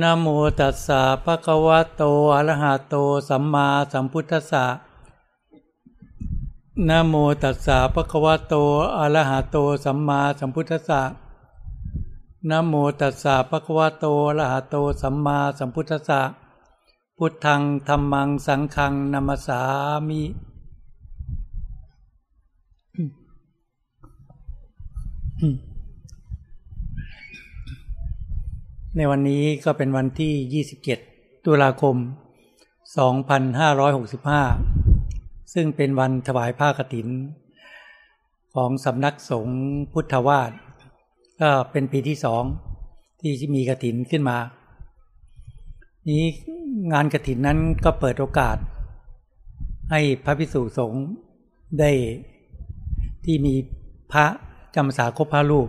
นะโมตัสสะภะคะวะโตอะระหะโตสัมมาสัมพุทธัสสะนะโมตัสสะภะคะวะโตอะระหะโตสัมมาสัมพุทธัสสะนะโมตัสสะภะคะวะโตอะระหะโตสัมมาสัมพุทธัสสะพุทธังธรรมังสังฆังนัมสสามิ ในวันนี้ก็เป็นวันที่ 27 ตุลาคม 2565 ซึ่งเป็นวันถวายผ้ากฐิน ของสำนักสงฆ์พุทธวาสก็เป็นปีที่สองที่มีกฐินขึ้นมา นี้งานกฐินนั้นก็เปิดโอกาส ให้พระพิสุสงฆ์ได้ที่มีพระจำสาคบพระรูป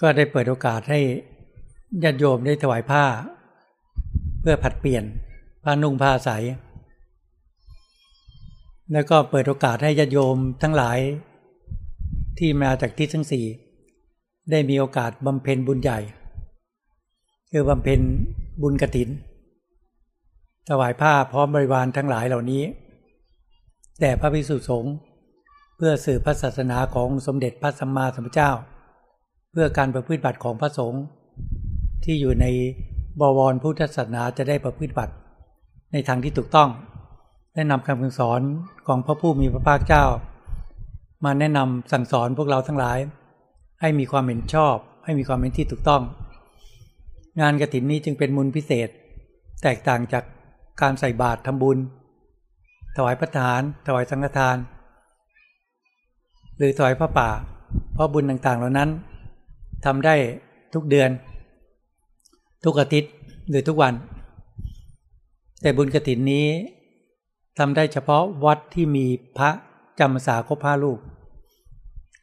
ก็ได้เปิดโอกาสให้ ญาติโยมได้ถวายผ้า เพื่อผัดเปลี่ยนผ้านุ่งผ้าใส แล้วก็เปิดโอกาสให้ญาติโยมทั้งหลายที่มาจากทิศทั้งสี่ได้มีโอกาสบำเพ็ญบุญใหญ่ คือบำเพ็ญบุญกระถิน ถวายผ้าพร้อมบริวารทั้งหลายเหล่านี้แต่พระภิกษุสงฆ์เพื่อสื่อพระศาสนาของสมเด็จพระสัมมาสัมพุทธเจ้า เพื่อการประพฤติบัติของพระสงฆ์ ที่อยู่ในบวรพุทธศาสนาจะได้ประพฤติบัติในทางที่ถูกต้องได้นำคำสอนของพระผู้มีพระภาคเจ้า มาแนะนำสั่งสอนพวกเราทั้งหลาย ให้มีความเห็นชอบ ให้มีความเห็นที่ถูกต้อง งานกระถินนี้จึงเป็นมุลพิเศษ แตกต่างจากการใส่บาตรทำบุญ ถวายพระทาน ถวายสังฆทาน หรือถวายพระป่า เพราะบุญต่างๆเหล่านั้นทำได้ทุกเดือน ทุกอาทิตย์หรือทุกวัน แต่บุญกระถินนี้ทำได้เฉพาะวัดที่มีพระจำพรรษาครบห้าลูก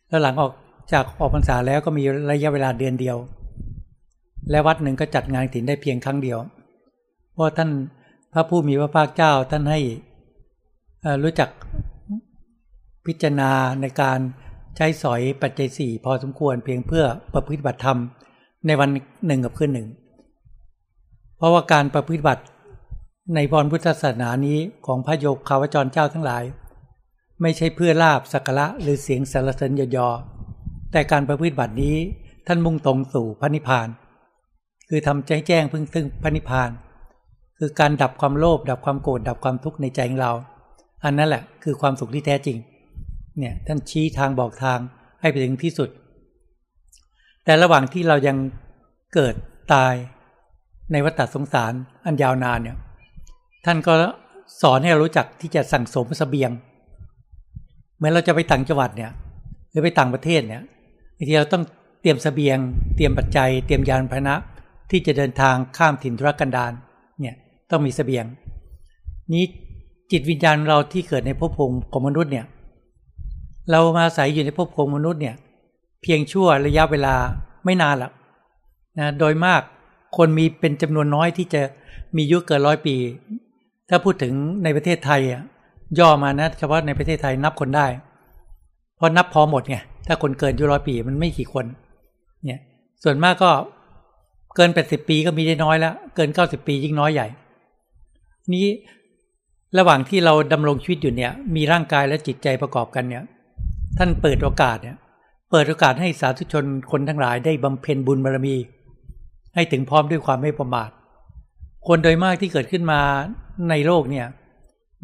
แล้วหลังออกจากออกพรรษาแล้วก็มีระยะเวลาเดือนเดียว และวัดหนึ่งก็จัดงานกฐินได้เพียงครั้งเดียวเพราะท่านพระผู้มีพระภาคเจ้าท่านให้รู้จักพิจารณาในการใช้สอยปัจจัยสี่พอสมควรเพียงเพื่อประพฤติบัติธรรมในวันหนึ่งกับคืนหนึ่ง เพราะว่าการประพฤติบัติในพรพุทธศาสนานี้ของพระโยคขาวจรเจ้าทั้งหลาย ไม่ใช่เพื่อลาบสักระหรือเสียงสรรเสริญยอแต่การประพฤติบัตินี้ท่านมุ่งตรงสู่พระนิพพาน คือทำใจแจ้งพึ่งซึ่งพระนิพพาน คือการดับความโลภดับความโกรธดับความทุกข์ในใจของเรา อันนั้นแหละคือความสุขที่แท้จริงเนี่ยท่านชี้ทางบอกทางให้ไปถึงที่สุด แต่ระหว่างที่เรายังเกิดตาย ในวัฏสงสารอันยาวนานเนี่ย ท่านก็สอนให้เรารู้จักที่จะสั่งสมสเสบียงเหมือนเราจะไปต่างจังหวัดเนี่ย หรือไปต่างประเทศเนี่ยบางทีเราต้องเตรียมสเสบียง เตรียมปัจจัย เตรียมยานพาหนะ ที่จะเดินทางข้ามถิ่นทุรกันดารเนี่ยต้องมีสเสบียง นี้จิตวิญญาณเราที่เกิดในภพภูมิของมนุษย์เนี่ย เรามาอาศัยอยู่ในภพของมนุษย์เนี่ย เพียงชั่วระยะเวลาไม่นานหรอกนะโดยมาก คนมีเป็นจำนวนน้อยที่จะมีอายุเกินร้อยปี ถ้าพูดถึงในประเทศไทยอะย่อมานะเฉพาะในประเทศไทยนับคนได้ เพราะนับพอหมดไงถ้าคนเกินอายุร้อยปีมันไม่กี่คน เนี่ย ส่วนมากก็เกินแปดสิบปีก็มีได้น้อยแล้ว เกินเก้าสิบปียิ่งน้อยใหญ่ นี้ระหว่างที่เราดำรงชีวิตอยู่เนี่ย มีร่างกายและจิตใจประกอบกันเนี่ย ท่านเปิดโอกาสเนี่ย เปิดโอกาสให้สาธุชนคนทั้งหลายได้บำเพ็ญบุญบารมี ให้ถึงพร้อมด้วยความไม่ประมาท คนโดยมากที่เกิดขึ้นมาในโลกเนี่ย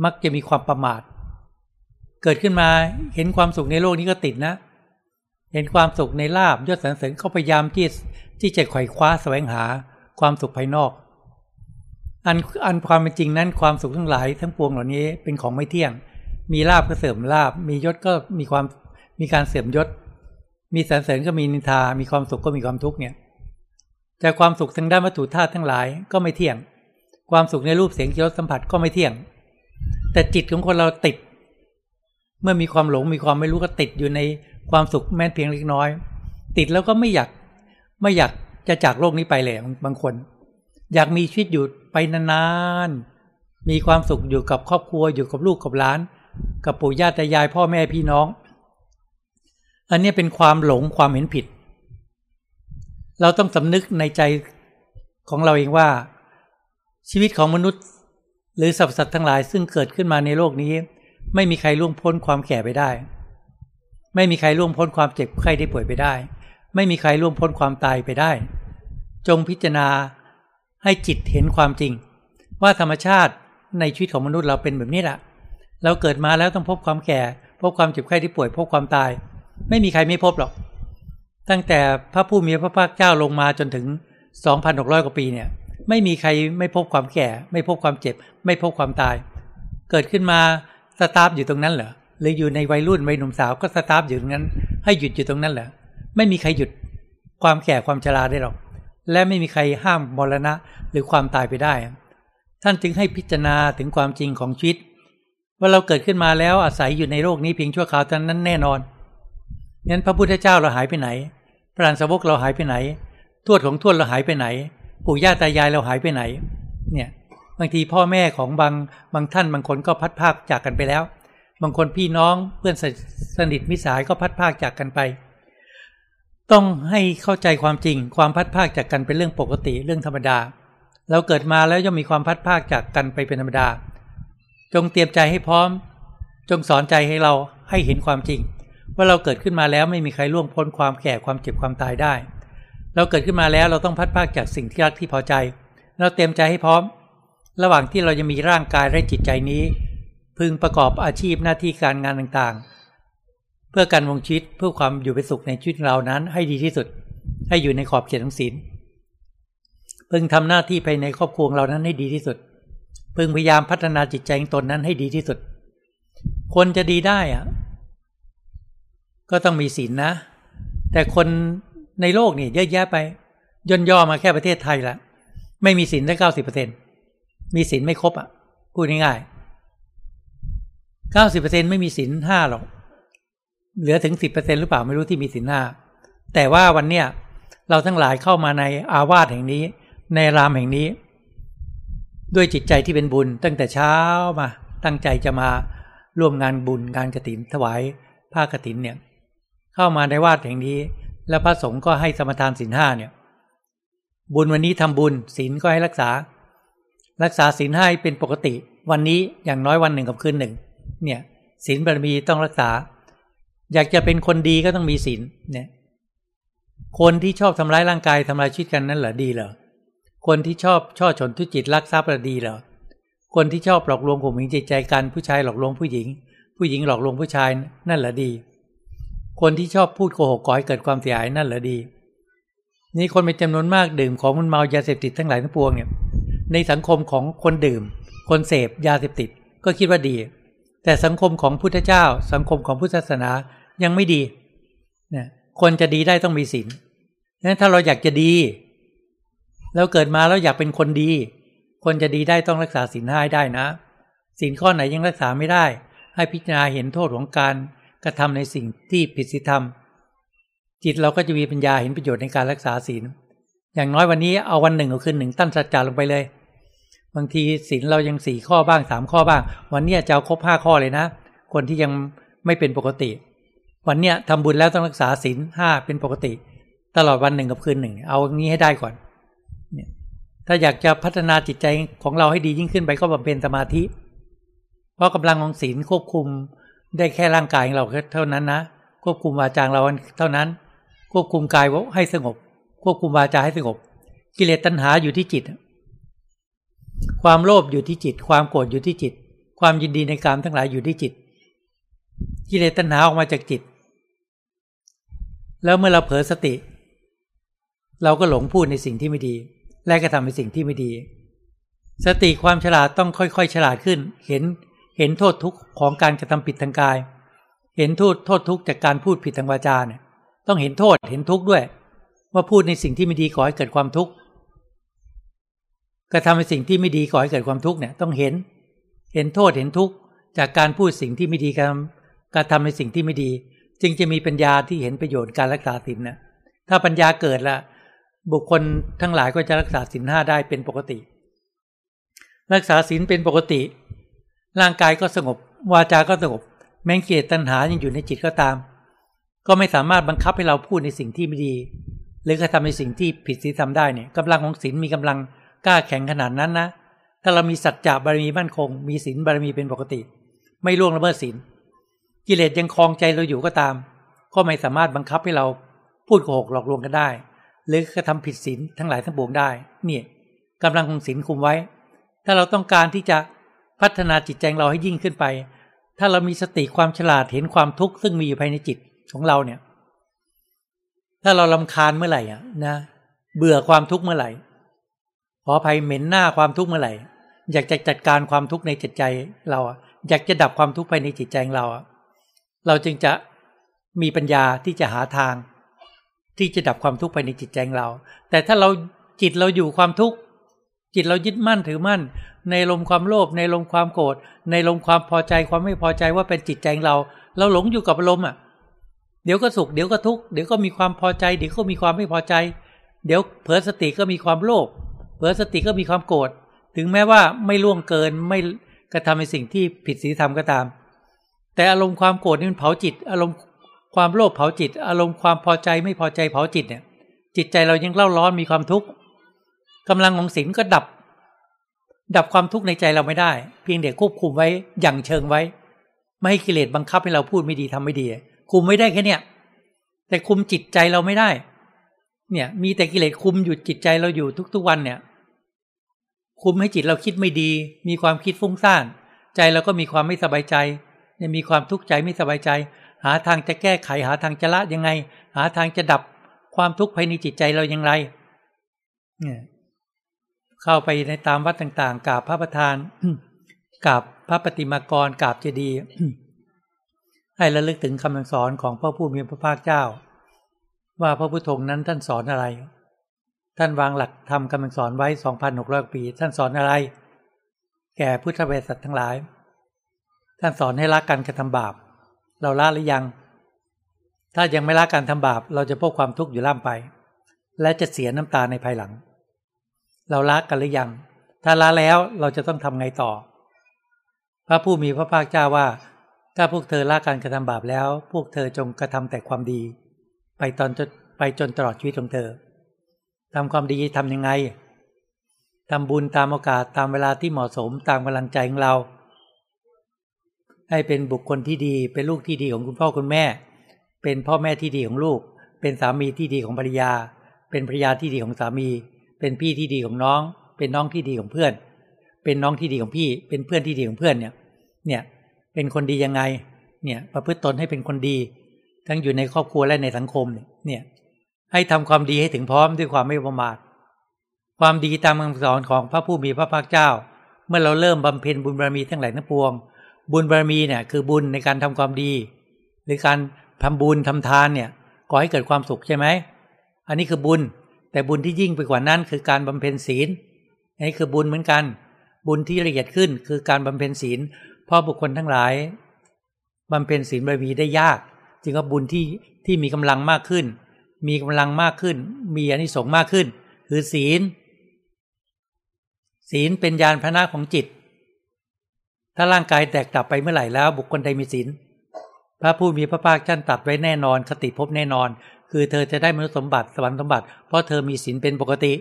มักจะมีความประมาท เกิดขึ้นมาเห็นความสุขในโลกนี้ก็ติดนะ เห็นความสุขในลาบยศสรรเสริญเขาพยายามที่ที่จะไขว่คว้าแสวงหาความสุขภายนอก อันอันความเป็นจริงนั้นความสุขทั้งหลายทั้งปวงเหล่านี้เป็นของไม่เที่ยง มีลาบก็เสริมลาบ มียศก็มีความมีการเสื่อมยศ มีสรรเสริญก็มีนินทา มีความสุขก็มีความทุกข์เนี่ย แต่ความสุขทางด้านวัตถุธาตุทั้งหลายก็ไม่เที่ยง ความสุขในรูปเสียงยศสัมผัสก็ไม่เที่ยง แต่จิตของคนเราติด เมื่อมีความหลงมีความไม่รู้ก็ติดอยู่ในความสุขแม้เพียงเล็กน้อย ติดแล้วก็ไม่อยากไม่อยากจะจากโลกนี้ไปเลยบางคน อยากมีชีวิตอยู่ไปนานๆมีความสุขอยู่กับครอบครัวอยู่กับลูกกับหลาน กับปู่ย่าตายายพ่อแม่พี่น้อง อันนี้เป็นความหลงความเห็นผิด เราต้องสำนึกในใจของเราเองว่า ชีวิตของมนุษย์ หรือสรรพสัตว์ทั้งหลายซึ่งเกิดขึ้นมาในโลกนี้ ไม่มีใครล่วงพ้นความแก่ไปได้ ไม่มีใครล่วงพ้นความเจ็บไข้ได้ป่วยไปได้ ไม่มีใครล่วงพ้นความตายไปได้ จงพิจารณาให้จิตเห็นความจริง ว่าธรรมชาติในชีวิตของมนุษย์เราเป็นแบบนี้แหละเราเกิดมาแล้วต้องพบความแก่ พบความเจ็บไข้ที่ป่วยพบความตาย ไม่มีใครไม่พบหรอก ตั้งแต่พระผู้มีพระภาคเจ้าลงมาจนถึง 2,600 กว่าปีเนี่ย ไม่มีใครไม่พบความแก่ ไม่พบความเจ็บ ไม่พบความตาย เกิดขึ้นมาสตาร์ทอยู่ตรงนั้นเหรอหรืออยู่ในวัยรุ่นวัยหนุ่มสาวก็สตาร์ทอยู่ตรงนั้น ให้หยุดอยู่ตรงนั้นเหรอไม่มีใครหยุดความแก่ความชราได้หรอก และไม่มีใครห้ามมรณะหรือความตายไปได้ ท่านจึงให้พิจารณาถึงความจริงของชีวิต ว่าเราเกิดขึ้นมาแล้วอาศัยอยู่ในโลกนี้เพียงชั่วคราวเท่านั้นแน่นอน งั้นพระพุทธเจ้าเราหายไปไหน พระอรหันสาวกเราหายไปไหน ทวดของทวดเราหายไปไหน ปู่ย่าตายายเราหายไปไหน เนี่ย บางทีพ่อแม่ของบางบางท่านบางคนก็พัดภาคจากกันไปแล้ว บางคนพี่น้องเพื่อนสนิทมิสายก็พัดภาคจากกันไป ต้องให้เข้าใจความจริง ความพัดภาคจากกันเป็นเรื่องปกติเรื่องธรรมดา เราเกิดมาแล้วย่อมมีความพัดภาคจากกันไปเป็นธรรมดา จงเตรียมใจให้พร้อม จงสอนใจให้เราให้เห็นความจริง ว่าเราเกิดขึ้นมาแล้วไม่มีใครล่วงพ้นความแก่ความเจ็บความตายได้ เราเกิดขึ้นมาแล้วเราต้องพัดภาคจากสิ่งที่รักที่พอใจ เราเตรียมใจให้พร้อม ระหว่างที่เรายังมีร่างกายและจิตใจนี้ พึงประกอบอาชีพหน้าที่การงานต่างๆ เพื่อการวงชีวิตเพื่อความอยู่เป็นสุขในชีวิตเรานั้นให้ดีที่สุด ให้อยู่ในขอบเขตของศีลพึงทำหน้าที่ภายในครอบครัวเรานั้นให้ดีที่สุด พึงพยายามพัฒนาจิตใจของตนนั้นให้ดีที่สุด คนจะดีได้อะ ก็ต้องมีศีลนนะ แต่คนในโลกนี่เยอะแยะไป ย่นย่อมาแค่ประเทศไทยละไม่มีศีลได้เก้าสิบเปอร์เซ็นมีศีลไม่ครบอะ พูดง่ายๆเก้าสิบเปอร์เซ็นไม่มีศีลห้าหรอก เหลือถึงสิบเปอร์เซ็นหรือเปล่าไม่รู้ที่มีศีลห้าแต่ว่าวันเนี้ยเราทั้งหลายเข้ามาในอาวาสแห่งนี้ ในรามแห่งนี้ ด้วยจิตใจที่เป็นบุญ ตั้งแต่เช้ามา ตั้งใจจะมาร่วมงานบุญงานกระถินถวายผ้ากระถินเนี่ย เข้ามาในวาดแห่งนี้ แล้วพระสงฆ์ก็ให้สมทานศีลห้าเนี่ย บุญวันนี้ทำบุญศีลก็ให้รักษา รักษาศีลห้าเป็นปกติ วันนี้อย่างน้อยวันหนึ่งกับคืนหนึ่ง เนี่ยศีลบารมีต้องรักษา อยากจะเป็นคนดีก็ต้องมีศีลเนี่ย คนที่ชอบทำร้ายร่างกายทำลายชีวิตกันนั้นเหรอดีเหรอคนที่ชอบช่อฉนทุจิตรักทรัพย์ระดีเหรอคนที่ชอบหลอกลวงข่มเหงจิตใจกันผู้ชายหลอกลวงผู้หญิง ผู้หญิงหลอกลวงผู้ชายนั่นแหละดี คนที่ชอบพูดโกหกก่อให้เกิดความเสียหายนั่นแหละดี นี่คนเป็นจำนวนมากดื่มของมันเมายาเสพติดทั้งหลายทั้งปวงเนี่ย ในสังคมของคนดื่ม คนเสพยาเสพติดก็คิดว่าดี แต่สังคมของพุทธเจ้า สังคมของพุทธศาสนายังไม่ดีเนี่ยคนจะดีได้ต้องมีศีลนั้นถ้าเราอยากจะดี แล้วเกิดมาแล้วอยากเป็นคนดี คนจะดีได้ต้องรักษาศีลห้าได้นะศีลข้อไหนยังรักษาไม่ได้ ให้พิจารณาเห็นโทษของการ กระทำในสิ่งที่ผิดศีลธรรม จิตเราก็จะมีปัญญาเห็นประโยชน์ในการรักษาศีล อย่างน้อยวันนี้เอาวันหนึ่งเอาคืนหนึ่งตั้งสัจจะลงไปเลย บางทีศีลเรายังสี่ข้อบ้างสามข้อบ้าง วันนี้จะเอาครบห้าข้อเลยนะ คนที่ยังไม่เป็นปกติ วันเนี้ยทำบุญแล้วต้องรักษาศีลห้าเป็นปกติ ตลอดวันหนึ่งกับคืนหนึ่งเอาอนี้ให้ได้ก่อนเนี่ยถ้าอยากจะพัฒนาจิตใจของเราให้ดียิ่งขึ้นไปก็บำเพ็ญสมาธิ เพราะกำลังของศีลควบคุม ได้แค่ร่างกายของเราเท่านั้นนะควบคุมวาจาเราเท่านั้น ควบคุมกายให้สงบ ควบคุมวาจาให้สงบ กิเลสตัณหาอยู่ที่จิต ความโลภอยู่ที่จิต ความโกรธอยู่ที่จิต ความยินดีในกามทั้งหลายอยู่ที่จิต กิเลสตัณหาออกมาจากจิต แล้วเมื่อเราเผลอสติ เราก็หลงพูดในสิ่งที่ไม่ดี และก็ทำในสิ่งที่ไม่ดี สติความฉลาดต้องค่อยๆ ฉลาดขึ้น เห็น เห็นโทษทุกข์ของการกระทำผิดทางกาย เห็นโทษโทษทุกข์จากการพูดผิดทางวาจาเนี่ยต้องเห็นโทษเห็นทุกข์ด้วย ว่าพูดในสิ่งที่ไม่ดีก่อให้เกิดความทุกข์กระทำในสิ่งที่ไม่ดีก่อให้เกิดความทุกข์เนี่ยต้องเห็น เห็นโทษเห็นทุกข์จากการพูดสิ่งที่ไม่ดีการการทำในสิ่งที่ไม่ดี จึงจะมีปัญญาที่เห็นประโยชน์การรักษาศีลนะถ้าปัญญาเกิดละบุคคลทั้งหลายก็จะรักษาศีลห้าได้เป็นปกติ รักษาศีลเป็นปกติ ร่างกายก็สงบ วาจาก็สงบ แม้เกียตัณหายังอยู่ในจิตก็ตาม ก็ไม่สามารถบังคับให้เราพูดในสิ่งที่ไม่ดี หรือกระทำในสิ่งที่ผิดศีลธรรมได้เนี่ยกำลังของศีลมีกำลังกล้าแข็งขนาดนั้นนะ ถ้าเรามีสัจจะบารมีมั่นคง มีศีลบารมีเป็นปกติ ไม่ล่วงละเมิดศีลกิเลสยังคลองใจเราอยู่ก็ตาม ก็ไม่สามารถบังคับให้เราพูดโกหกหลอกลวงกันได้ หรือกระทำผิดศีลทั้งหลายทั้งปวงได้ เนี่ยกำลังของศีลคุมไว้ ถ้าเราต้องการที่จะ พัฒนาจิตใจเราให้ยิ่งขึ้นไป ถ้าเรามีสติความฉลาดเห็นความทุกข์ซึ่งมีอยู่ภายในจิตของเราเนี่ย ถ้าเราลำคาญเมื่อไหร่อะนะเบื่อความทุกข์เมื่อไหร่ ขออภัยเหม็นหน้าความทุกข์เมื่อไหร่ อยากจะจัดการความทุกข์ในจิตใจเราอะอยากจะดับความทุกข์ภายในจิตใจงเราอะเราจึงจะมีปัญญาที่จะหาทาง ที่จะดับความทุกข์ภายในจิตใจงเรา แต่ถ้าเราจิตเราอยู่ความทุกข์ จิตเรายึดมั่นถือมั่น ในลมความโลภในลมความโกรธในลมความพอใจความไม่พอใจว่าเป็นจิตใจของเรา เราหลงอยู่กับอารมณ์อะ เดี๋ยวก็สุขเดี๋ยวก็ทุกข์เดี๋ยวก็มีความพอใจเดี๋ยวก็มีความไม่พอใจ เดี๋ยวเผลอสติก็มีความโลภเผลอสติก็มีความโกรธถึงแม้ว่าไม่ล่วงเกินไม่กระทำในสิ่งที่ผิดศีลธรรมก็ตาม แต่อารมณ์ความโกรธนี่มันเผาจิต อารมณ์ความโลภเผาจิต อารมณ์ความพอใจไม่พอใจเผาจิตเนี่ย จิตใจเรายังเล่าร้อนมีความทุกข์ กำลังของศีลก็ดับ ดับความทุกข์ในใจเราไม่ได้ เพียงเด็กควบคุมไว้อย่างเชิงไว้ ไม่ให้กิเลสบังคับให้เราพูดไม่ดีทำไม่ดี คุมไม่ได้แค่เนี้ยแต่คุมจิตใจเราไม่ได้ เนี่ย มีแต่กิเลสคุมอยู่จิตใจเราอยู่ทุก ๆวันเนี่ย คุมให้จิตเราคิดไม่ดี มีความคิดฟุ้งซ่าน ใจเราก็มีความไม่สบายใจเนี่ยมีความทุกข์ใจไม่สบายใจ หาทางจะแก้ไขหาทางจะละยังไง หาทางจะดับความทุกข์ภายในจิตใจเราอย่างไรเนี่ย เข้าไปในตามวัดต่างๆกราบพระประธานกราบพระปฏิมากรกราบเจดีย์ให้ระลึกถึงคำสอนของพระผู้มีพระภาคเจ้า ว่าพระพุทธองค์นั้นท่านสอนอะไร ท่านวางหลักทำคำสอนไว้สองพันหกร้อยปี ท่านสอนอะไร แก่พุทธบริษัททั้งหลาย ท่านสอนให้ละการกระทำบาป เราละหรือยัง ถ้ายังไม่ละการทำบาป เราจะพบความทุกข์อยู่ล่ำไป และจะเสียน้ำตาในภายหลัง เราละกันหรือยัง ถ้าละแล้วเราจะต้องทำไงต่อ พระผู้มีพระภาคเจ้าว่า ถ้าพวกเธอละการกระทำบาปแล้ว พวกเธอจงกระทำแต่ความดี ไปตอนจนไปจนตลอดชีวิตของเธอทำความดีทำยังไงทำบุญตามโอกาสตามเวลาที่เหมาะสมตามกำลังใจของเรา ให้เป็นบุคคลที่ดีเป็นลูกที่ดีของคุณพ่อคุณแม่ เป็นพ่อแม่ที่ดีของลูก เป็นสามีที่ดีของภรรยา เป็นภรรยาที่ดีของสามี เป็นพี่ที่ดีของน้อง เป็นน้องที่ดีของเพื่อน เป็นน้องที่ดีของพี่ เป็นเพื่อนที่ดีของเพื่อนเนี่ย เนี่ยเป็นคนดียังไง เนี่ยประพฤติตนให้เป็นคนดี ทั้งอยู่ในครอบครัวและในสังคมเนี่ย ให้ทำความดีให้ถึงพร้อมด้วยความไม่ประมาทความดีตามคำสอนของพระผู้มีพระภาคเจ้า เมื่อเราเริ่มบำเพ็ญบุญบารมีทั้งหลายทั้งปวง บุญบารมีเนี่ยคือบุญในการทำความดี หรือการทำบุญทำทานเนี่ยก่อให้เกิดความสุขใช่ไหม อันนี้คือบุญ แต่บุญที่ยิ่งไปกว่านั้นคือการบำเพ็ญศีลอันนี้คือบุญเหมือนกัน บุญที่ละเอียดขึ้นคือการบำเพ็ญศีลพราะบุคคลทั้งหลายบำเพ็ญศีลบารมีได้ยาก จึงก็บุญที่ที่มีกำลังมากขึ้น มีกำลังมากขึ้น มีอนิสงส์มากขึ้น คือศีล ศีลเป็นยานพนะของจิต ถ้าร่างกายแตกดับไปเมื่อไหร่แล้ว บุคคลใดมีศีลพระผู้มีพระภาคท่านตัดไว้แน่นอนคติภพแน่นอน คือเธอจะได้มนุษย์สมบัติสวรรค์สมบัติ เพราะเธอมีศีลเป็นปกติ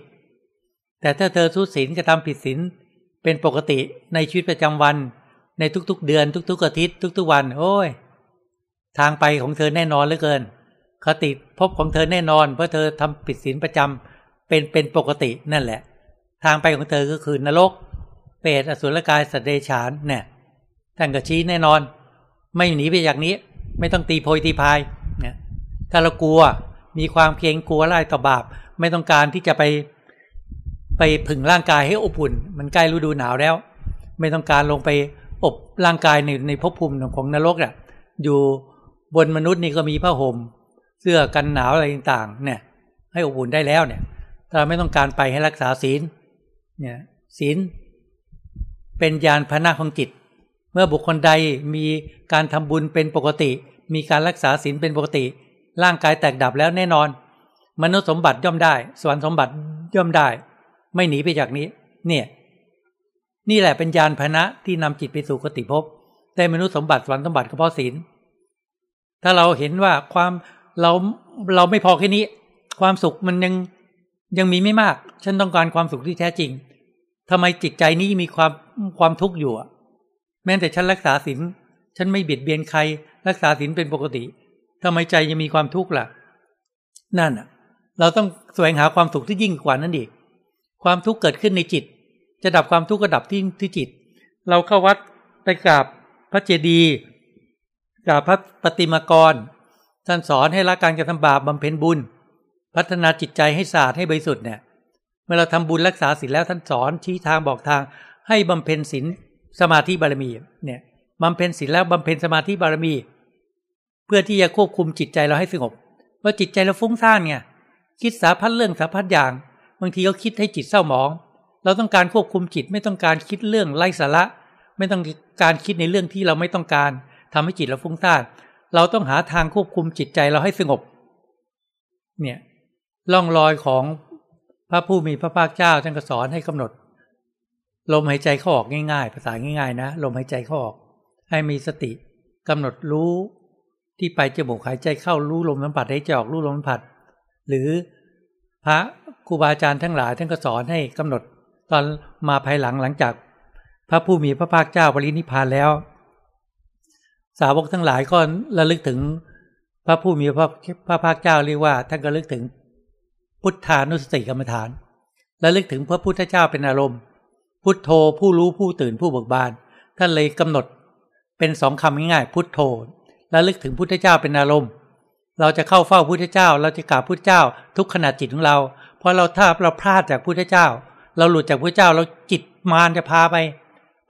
แต่ถ้าเธอทุศีลกระทำผิดศีลเป็นปกติในชีวิตประจำวัน ในทุกๆเดือน ทุก ๆ อาทิตย์ ทุก ๆ วัน โอ้ย ทางไปของเธอแน่นอนเหลือเกิน คติพบของเธอแน่นอน เพราะเธอทำผิดศีลประจำเป็นเป็นปกตินั่นแหละ ทางไปของเธอก็คือนรก เปรตอสุรกายสัตว์เดชานเนี่ยท่านก็ชี้แน่นอน ไม่หนีไปจากนี้ ไม่ต้องตีโพยตีพาย ถ้าเรากลัวมีความเกรงกลัวไล่ต่อบาป ไม่ต้องการที่จะไปไปผึ่งร่างกายให้อบอุ่น มันใกล้ฤดูหนาวแล้ว ไม่ต้องการลงไปอบร่างกายในในภพภูมิของนรกเนี่ยอยู่บนมนุษย์นี่ก็มีผ้าห่มเสื้อกันหนาวอะไรต่างๆ เนี่ย ให้อบอุ่นได้แล้วเนี่ย ถ้าไม่ต้องการไปให้รักษาศีล เนี่ยศีลเป็นยานพนะของจิต เมื่อบุคคลใดมีการทำบุญเป็นปกติ มีการรักษาศีลเป็นปกติ ร่างกายแตกดับแล้วแน่นอน มนุษย์สมบัติย่อมได้ สวรรค์สมบัติย่อมได้ ไม่หนีไปจากนี้ เนี่ย นี่แหละเป็นยานพนะที่นำจิตไปสู่กติภพได้มนุษย์สมบัติสวรรค์สมบัติก็เพราะศีลถ้าเราเห็นว่าความเราเราไม่พอแค่นี้ ความสุขมันยังยังมีไม่มาก ฉันต้องการความสุขที่แท้จริงทำไมจิตใจนี้มีความความทุกข์อยู่แม้แต่ฉันรักษาศีลฉันไม่เบียดเบียนใคร รักษาศีลเป็นปกติ ทำไมใจยังมีความทุกข์ล่ะ นั่นอะ เราต้องแสวงหาความสุขที่ยิ่งกว่านั้นอีก ความทุกข์เกิดขึ้นในจิต จะดับความทุกข์ก็ดับที่ที่จิต เราเข้าวัดไปกราบพระเจดีย์กราบพระปฏิมากร ท่านสอนให้ละการกระทำบาปบำเพ็ญบุญ พัฒนาจิตใจให้สะอาดให้บริสุทธิ์เนี่ย เมื่อเราทำบุญรักษาศีลแล้วท่านสอนชี้ทางบอกทาง ให้บำเพ็ญศีลสมาธิบารมี เนี่ยบำเพ็ญศีลแล้วบำเพ็ญสมาธิบารมี พื่อที่จะควบคุมจิตใจเราให้สงบว่าจิตใจเราฟุ้งซ่านไงคิดสาพัดเรื่องสาพัดอย่าง บางทีก็คิดให้จิตเศร้าหมอง เราต้องการควบคุมจิตไม่ต้องการคิดเรื่องไร้สาระ ไม่ต้องการคิดในเรื่องที่เราไม่ต้องการทำให้จิตเราฟุ้งซ่านเราต้องหาทางควบคุมจิตใจเราให้สงบ เนี่ยล่องรอยของพระผู้มีพระภาคเจ้าท่านก็สอนให้กำหนด ลมหายใจเข้าออกง่าย ๆ ภาษาง่าย ๆ นะ ลมหายใจเข้าออก ให้มีสติกำหนดรู้ ที่ไปจมูกหายใจเข้ารู้ลมสัมผัสหายใจออกรู้ลมสัมผัส หรือพระครูบาอาจารย์ทั้งหลายท่านก็สอนให้กำหนด ตอนมาภายหลังหลังจาก พระผู้มีพระภาคเจ้าปรินิพพานแล้ว สาวกทั้งหลายก็ระลึกถึง พระผู้มีพระพระภาคเจ้าเรียกว่า ท่านก็ลึกถึง พุทธานุสติกรรมฐานและลึกถึงพระพุทธเจ้าเป็นอารมณ์ พุทโธผู้รู้ผู้ตื่นผู้เบิกบานท่านเลยกำหนดเป็นสองคำง่ายๆพุทโธ และลึกถึงพุทธเจ้าเป็นอารมณ์ เราจะเข้าเฝ้าพุทธเจ้า เราจะกราบพุทธเจ้า ทุกขณะจิตของเรา เพราะเราถ้าเราพลาดจากพุทธเจ้า เราหลุดจากพุทธเจ้าเราจิตมารจะพาไป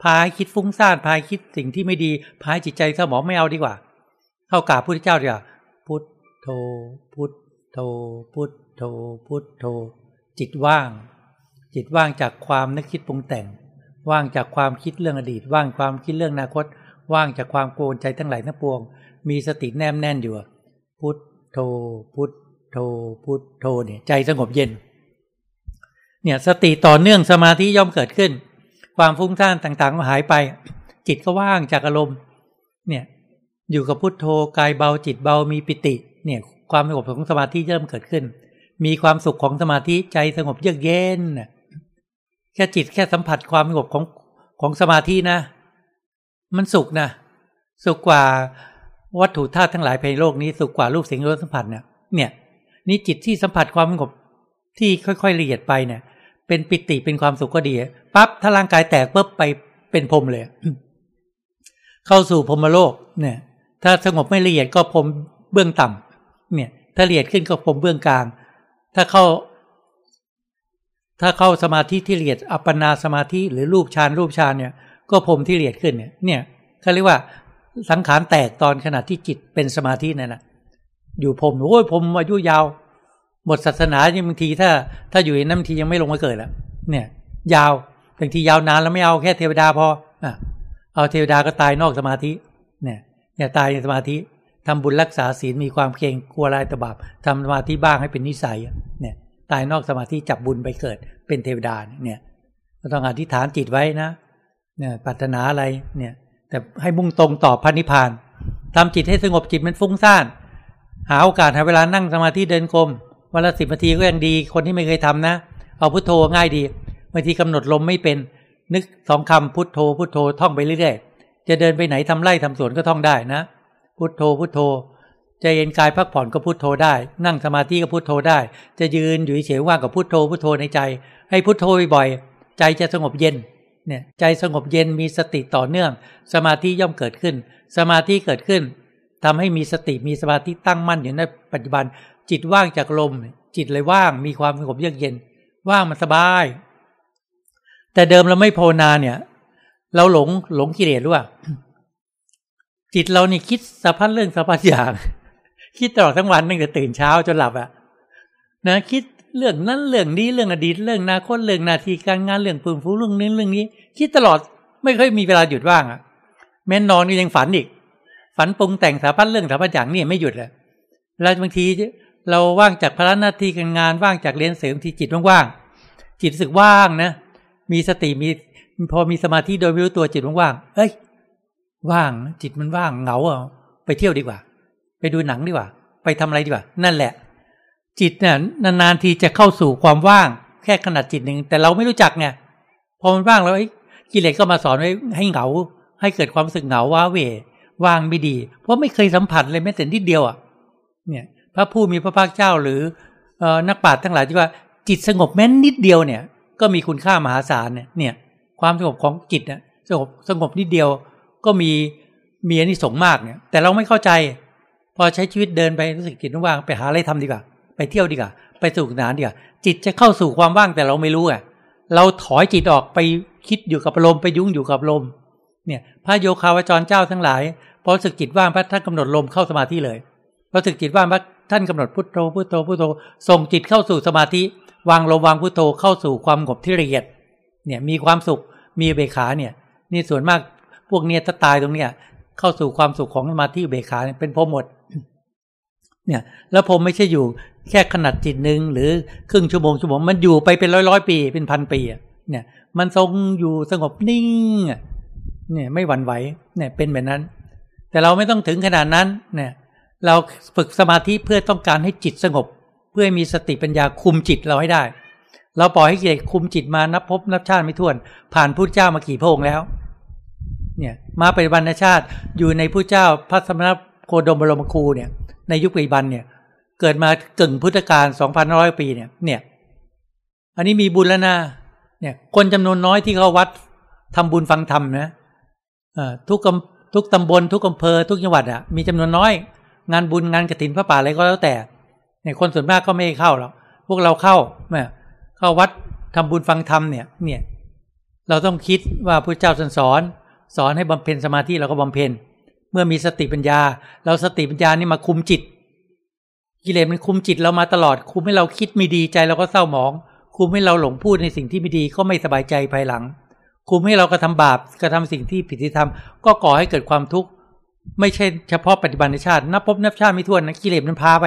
พาให้คิดฟุ้งซ่านพาให้คิดสิ่งที่ไม่ดีพาให้จิตใจสมองไม่เอาดีกว่า เข้ากราบพุทธเจ้าดีกว่าพุทโธพุทโธพุทโธพุทโธจิตว่าง จิตว่างจากความนึกคิดปรุงแต่ง ว่างจากความคิดเรื่องอดีต ว่างความคิดเรื่องอนาคต ว่างจากความโกนใจทั้งหลายทั้งปวง มีสติแนมแน่นอยู่ พุทโธพุทโธพุทโธเนี่ยใจสงบเย็น เนี่ยสติต่อเนื่องสมาธิย่อมเกิดขึ้น ความฟุ้งซ่านต่างๆก็หายไป จิตก็ว่างจากอารมณ์ เนี่ยอยู่กับพุทโธกายเบาจิตเบามีปิติ เนี่ยความสงบของสมาธิเริ่มเกิดขึ้น มีความสุขของสมาธิใจสงบเยือกเย็นแค่จิตแค่สัมผัสความสงบของของสมาธินะ มันสุขนะ สุขกว่า วัตถุธาตุทั้งหลายภายในโลกนี้สุขกว่ารูปเสียงรสสัมผัสเนี่ยเนี่ยนี่จิตที่สัมผัสความสงบที่ค่อยๆละเอียดไปเนี่ย เป็นปิติเป็นความสุขก็ดีปั๊บถ้าร่างกายแตกปุ๊บไปเป็นพรมเลย เข้าสู่พรมโลกเนี่ย ถ้าสงบไม่ละเอียดก็พรมเบื้องต่ำเนี่ย ถ้าละเอียดขึ้นก็พรมเบื้องกลาง ถ้าเข้า ถ้าเข้าสมาธิที่ละเอียดอัปปนาสมาธิหรือรูปฌานรูปฌานเนี่ย ก็พรมที่ละเอียดขึ้นเนี่ย เนี่ยเขาเรียกว่า สังขารแตกตอนขณะที่จิตเป็นสมาธินั่นแหะอยู่พรมโอ้ยพรมอายุยาวหมดศาสนาบางทีถ้า ถ้าอยู่ในน้ำทียังไม่ลงมาเกิดแล้วเนี่ย ยาวบางทียาวนานแล้วไม่เอาแค่เทวดาพออะเอาเทวดาก็ตายนอกสมาธิ เนี่ยอย่าตายในสมาธิทำบุญรักษาศีลมีความเกรงกลัวลายตบาบทำสมาธิบ้างให้เป็นนิสัยเนี่ย ตายนอกสมาธิจับบุญไปเกิด เป็นเทวดาเนี่ยก็ต้องอธิษฐานจิตไว้นะเนี่ยปรารถนาอะไรเนี่ย แต่ให้มุ่งตรงต่อพระนิพพานทำจิตให้สงบจิตมันฟุ้งซ่าน หาโอกาสหาเวลานั่งสมาธิเดินกรมวันละสิบนาทีก็ยังดีคนที่ไม่เคยทำนะ เอาพุทโธง่ายดีบางทีกำหนดลมไม่เป็น นึกสองคำพุทโธพุทโธท่องไปเรื่อยๆจะเดินไปไหนทำไร่ทำสวนก็ท่องได้นะ พุทโธพุทโธจะเย็นกายพักผ่อนก็พุทโธได้ นั่งสมาธิก็พุทโธได้ จะยืนอยู่เฉยว่างกับพุทโธพุทโธในใจ ให้พุทโธบ่อยใจจะสงบเย็น เนี่ยใจสงบเย็นมีสติต่อเนื่อง สมาธิย่อมเกิดขึ้น สมาธิเกิดขึ้นทำให้มีสติมีสมาธิตั้งมั่นอยู่ในปัจจุบัน จิตว่างจากลม จิตเลยว่างมีความสงบเยือกเย็น ว่างมันสบาย แต่เดิมเราไม่โพนาเนี่ย เราหลงหลงกิเลสหรือเปล่าจิตเรานี่คิดสะพัดเรื่องสะพัดอย่าง คิดตลอดทั้งวันตั้งแต่ตื่นเช้าจนหลับอะนะคิด เรื่องนั้นเรื่องนี้เรื่องอดีตเรื่องอนาคตเรื่องนาทีการงานเรื่องปืนฟูเรื่องนี้เรื่องนี้คิดตลอดไม่ค่อยมีเวลาหยุดว่างอะแม้นอนก็ยังฝันอีก ฝันปรุงแต่งสารพัดเรื่องสารพัดอย่างนี่ไม่หยุดเลยแล้วบางทีเราว่างจากภาระหน้าที่การงานว่างจากเรียนเสริมที่จิตว่างๆจิตรู้สึกว่างนะมีสติมีพอมีสมาธิโดยไม่รู้ตัวจิตว่างๆเอ้ย ว่างจิตมันว่างเหงาอะไปเที่ยวดีกว่า ไปดูหนังดีกว่า ไปทำอะไรดีกว่า นั่นแหละ จิตเนี่ยนานๆทีจะเข้าสู่ความว่างแค่ขนาดจิตหนึ่งแต่เราไม่รู้จักไงพอมันว่างแล้วกิเลสก็มาสอนไว้ให้เหงา ให้เกิดความรู้สึกเหงาว้าเวว่างไม่ดี เพราะไม่เคยสัมผัสเลยแม้แต่นิดเดียวอะเนี่ย พระผู้มีพระภาคเจ้าหรือนักปราชญ์ทั้งหลายที่ว่าจิตสงบแม้นนิดเดียวเนี่ย ก็มีคุณค่ามหาศาลเนี่ยเนี่ยความสงบของจิตเนี่ยสงบสงบนิดเดียวก็มีมีอนนี้สงมากเนี่ย แต่เราไม่เข้าใจ พอใช้ชีวิตเดินไปรู้สึกจิตว่างไปหาอะไรทำดีกว่า ไปเที่ยวดีกว่าไปสู่นานดีกว่าจิตจะเข้าสู่ความว่างแต่เราไม่รู้อะ เราถอยจิตออกไปคิดอยู่กับลมไปยุ่งอยู่กับลมเนี่ยพระโยคาวจรเจ้าทั้งหลายพอสึกจิตว่างพระท่านกำหนดลมเข้าสมาธิเลยพอสึกจิตว่างพระท่านกำหนดพุทโธพุทโธพุทโธส่งจิตเข้าสู่สมาธิ วางลมวางพุทโธเข้าสู่ความสงบที่ละเอียดเนี่ยมีความสุขมีเบขาเนี่ยนี่ส่วนมากพวกเนี้ยถ้าตายตรงเนี้ยเข้าสู่ความสุขของสมาธิเบขาเป็นพรหมด เนี่ยแล้วผมไม่ใช่อยู่แค่ขนาดจิตหนึ่งหรือครึ่งชั่วโมงชั่วโมงมันอยู่ไปเป็นร้อยร้อยปีเป็นพันปีอะเนี่ย มันทรงอยู่สงบนิ่งอะเนี่ยไม่หวั่นไหวเนี่ยเป็นแบบนั้น แต่เราไม่ต้องถึงขนาดนั้นเนี่ยเราฝึกสมาธิเพื่อต้องการให้จิตสงบ เพื่อมีสติปัญญาคุมจิตเราให้ได้ เราปล่อยให้กิเลสคุมจิตมานับพบนับชาติไม่ถ้วน ผ่านพุทธเจ้ามากี่พระองค์แล้ว เนี่ยมาปฏิบัติชาติอยู่ในพุทธเจ้าพระสมณโคดมบรมครูเนี่ย ในยุคปัจจุบันเนี่ย เกิดมากึ่งพุทธกาลสองพันร้อยปีเนี่ย เนี่ย อันนี้มีบุญแล้วนะเนี่ย คนจำนวนน้อยที่เขาวัดทำบุญฟังธรรมนะทุกทุกตำบลทุกอำเภอทุกจังหวัดอะมีจำนวนน้อย งานบุญงานกระถินพระป่าอะไรก็แล้วแต่เนี่ยคนส่วนมากก็ไม่เข้าหรอกพวกเราเข้าแม่เข้าวัดทำบุญฟังธรรมเนี่ย เนี่ย เราต้องคิดว่าพระเจ้าสอนสอนให้บำเพ็ญสมาธิเราก็บำเพ็ญ เมื่อมีสติปัญญา เราสติปัญญานี่มาคุมจิต กิเลสมันคุมจิตเรามาตลอด คุมให้เราคิดไม่ดีใจเราก็เศร้าหมอง คุมให้เราหลงพูดในสิ่งที่ไม่ดีก็ไม่สบายใจภายหลัง คุมให้เรากระทาบาปกระทาสิ่งที่ผิดที่ทำก็ก่อให้เกิดความทุกข์ไม่ใช่เฉพาะปฏิบัติในชาตินับพบนับชาติไม่ถ้วนนะกิเลสมันพาไป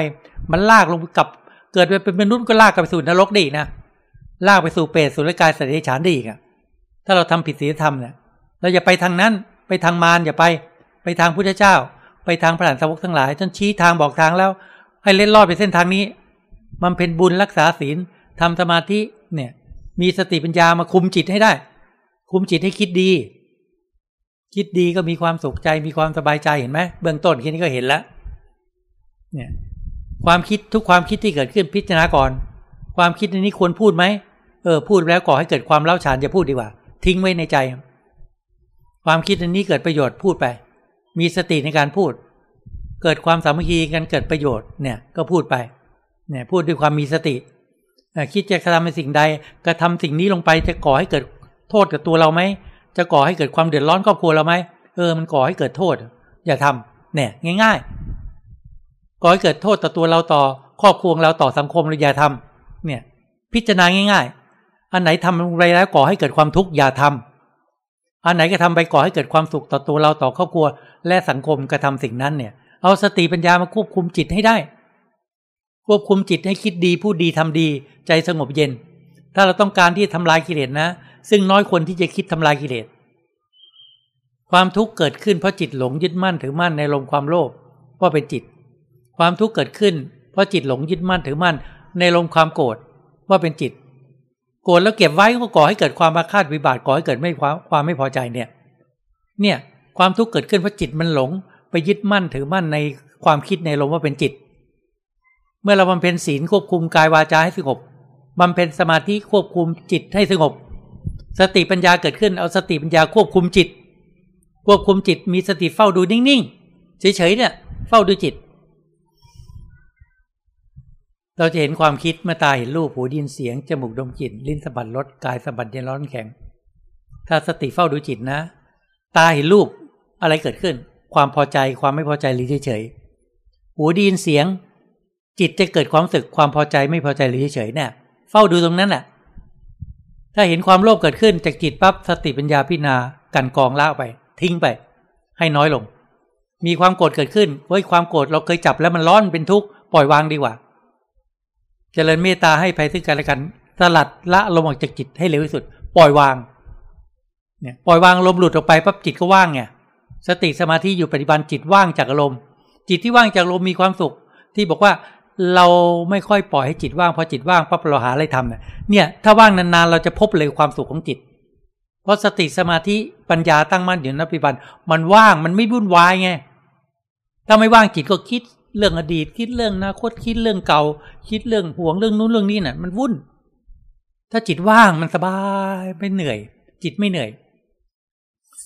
มันลากลงกับเกิดไปเป็นมนุษย์ก็ลากกลับไปสู่นรกดีนะลากไปสู่เปรตสุรกายสัตว์เดรัจฉานดีอะถ้าเราทำผิดศีลธรรมเนี่ยเราอย่าไปทางนั้น ไปทางมารอย่าไป ไปทางพุทธเจ้า ไปทางพระหลานสาวกทั้งหลายท่านชี้ทางบอกทางแล้ว ให้เล่นรอดไปเส้นทางนี้มันเป็นบุญรักษาศีลทำสมาธิเนี่ย มีสติปัญญามาคุมจิตให้ได้ คุมจิตให้คิดดี คิดดีก็มีความสุขใจมีความสบายใจเห็นไหมเบื้องต้นแค่นี้ก็เห็นแล้วเนี่ย ความคิดทุกความคิดที่เกิดขึ้นพิจารณาก่อน ความคิดในนี้ควรพูดไหมเออพูดแล้วก่อให้เกิดความเล่าฉานจะพูดดีกว่า ทิ้งไว้ในใจ ความคิดในนี้เกิดประโยชน์พูดไป มีสติในการพูด เกิดความสามัคคีกันเกิดประโยชน์เนี่ยก็พูดไปเนี่ยพูดด้วยความมีสติคิดจะกระทำในสิ่งใดกระทาสิ่งนี้ลงไปจะก่อให้เกิดโทษกับตัวเราไหมจะก่อให้เกิดความเดือดร้อนครอบครัวเราไหมเออมันก่อให้เกิดโทษ อย่าทำเนี่ยง่าย ๆ ก่อให้เกิดโทษต่อตัวเราต่อครอบครัวเราต่อสังคมเราอย่าทำเนี่ย พิจารณาง่าย ๆ อันไหนทำอะไรแล้วก่อให้เกิดความทุกข์อย่าทำ อันไหนก็ทำไปก่อให้เกิดความสุขต่อตัวเราต่อครอบครัว และสังคมกระทาสิ่งนั้นเนี่ย เอาสติปัญญามาควบคุมจิตให้ได้ ควบคุมจิตให้คิดดีพูดดีทำดีใจสงบเย็น ถ้าเราต้องการที่ทำลายกิเลสนะ ซึ่งน้อยคนที่จะคิดทำลายกิเลสความทุกข์เกิดขึ้นเพราะจิตหลงยึดมั่นถือมั่นในลมความโลภว่าเป็นจิต ความทุกข์เกิดขึ้น เพราะจิตหลงยึดมั่นถือมั่นในลมความโกรธว่าเป็นจิต โกรธแล้วเก็บไว้ก็ก่อให้เกิดความมาคาดวิบากก่อให้เกิดไม่ความความไม่พอใจเนี่ย เนี่ยความทุกข์เกิดขึ้นเพราะจิตมันหลง ไปยึดมั่นถือมั่นในความคิดในลมว่าเป็นจิต เมื่อเราบำเพ็ญศีลควบคุมกายวาจาให้สงบบำเพ็ญสมาธิควบคุมจิตให้สงบ สติปัญญาเกิดขึ้นเอาสติปัญญาควบคุมจิต ควบคุมจิตมีสติเฝ้าดูนิ่งๆเฉยๆเนี่ย เฝ้าดูจิต เราจะเห็นความคิดเมื่อตาเห็นรูปหูดินเสียง จมูกดมกลิ่นลิ้นสัมผัสรสกายสัมผัสเย็นร้อนแข็ง ถ้าสติเฝ้าดูจิตนะ ตาเห็นรูปอะไรเกิดขึ้น ความพอใจความไม่พอใจหรือเฉยหูดินเสียง จิตจะเกิดความสึกความพอใจไม่พอใจหรือเฉยเนี่ย เฝ้าดูตรงนั้นแหละถ้าเห็นความโลภเกิดขึ้นจากจิตปั๊บสติปัญญาพิจารณากันกองละไป ทิ้งไป ให้น้อยลง มีความโกรธเกิดขึ้นเฮ้ยความโกรธเราเคยจับแล้วมันร้อนเป็นทุกข์ปล่อยวางดีกว่า เจริญเมตตาให้ภัยซึ่งกันและกันสลัดละลมออกจากจิตให้เร็วที่สุด ปล่อยวาง เนี่ยปล่อยวางลมหลุดออกไปปั๊บจิตก็ว่างไงสติสมาธิอยู่ปฏิบัติจิตว่างจากอารมณ์ จิตที่ว่างจากลมณ์มีความสุข ที่บอกว่าเราไม่ค่อยปล่อยให้จิตว่างพอจิตว่างปั๊บเราหาอะไรทำเนี่ยเนี่ย ถ้าว่างนานๆเราจะพบเลยความสุขของจิต เพราะสติสมาธิปัญญาตั้งมั่นอยู่ในปัจจุบัน มันว่างมันไม่วุ่นวายไง ถ้าไม่ว่างจิตก็คิด เรื่องอดีตคิดเรื่องอนาคตคิดเรื่องเก่า คิดเรื่องห่วงเรื่องนู้นเรื่องนี้น่ะ มันวุ่น ถ้าจิตว่างมันสบายไม่เหนื่อย จิตไม่เหนื่อย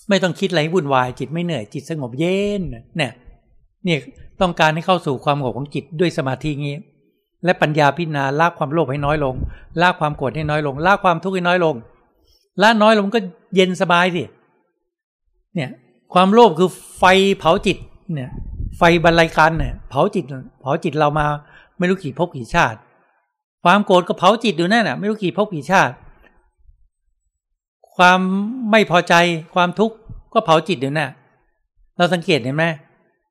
ไม่ต้องคิดอะไรวุ่นวาย จิตไม่เหนื่อย จิตสงบเย็นเนี่ยเนี่ยต้องการให้เข้าสู่ความสงบของจิตด้วยสมาธิงี้ และปัญญาพิจารณาละความโลภให้น้อยลงละความโกรธให้น้อยลงละความทุกข์ให้น้อยลงละน้อยลงก็เย็นสบายสิเนี่ย ความโลภคือไฟเผาจิตเนี่ย ไฟบรรลัยกันเนี่ยเผาจิตเผาจิตเรามาไม่รู้กี่ภพกี่ชาติ ความโกรธก็เผาจิตอยู่นั่นน่ะ ไม่รู้กี่ภพกี่ชาติ ความไม่พอใจความทุกข์ก็เผาจิตอยู่น่ะ เราสังเกตเห็นไหม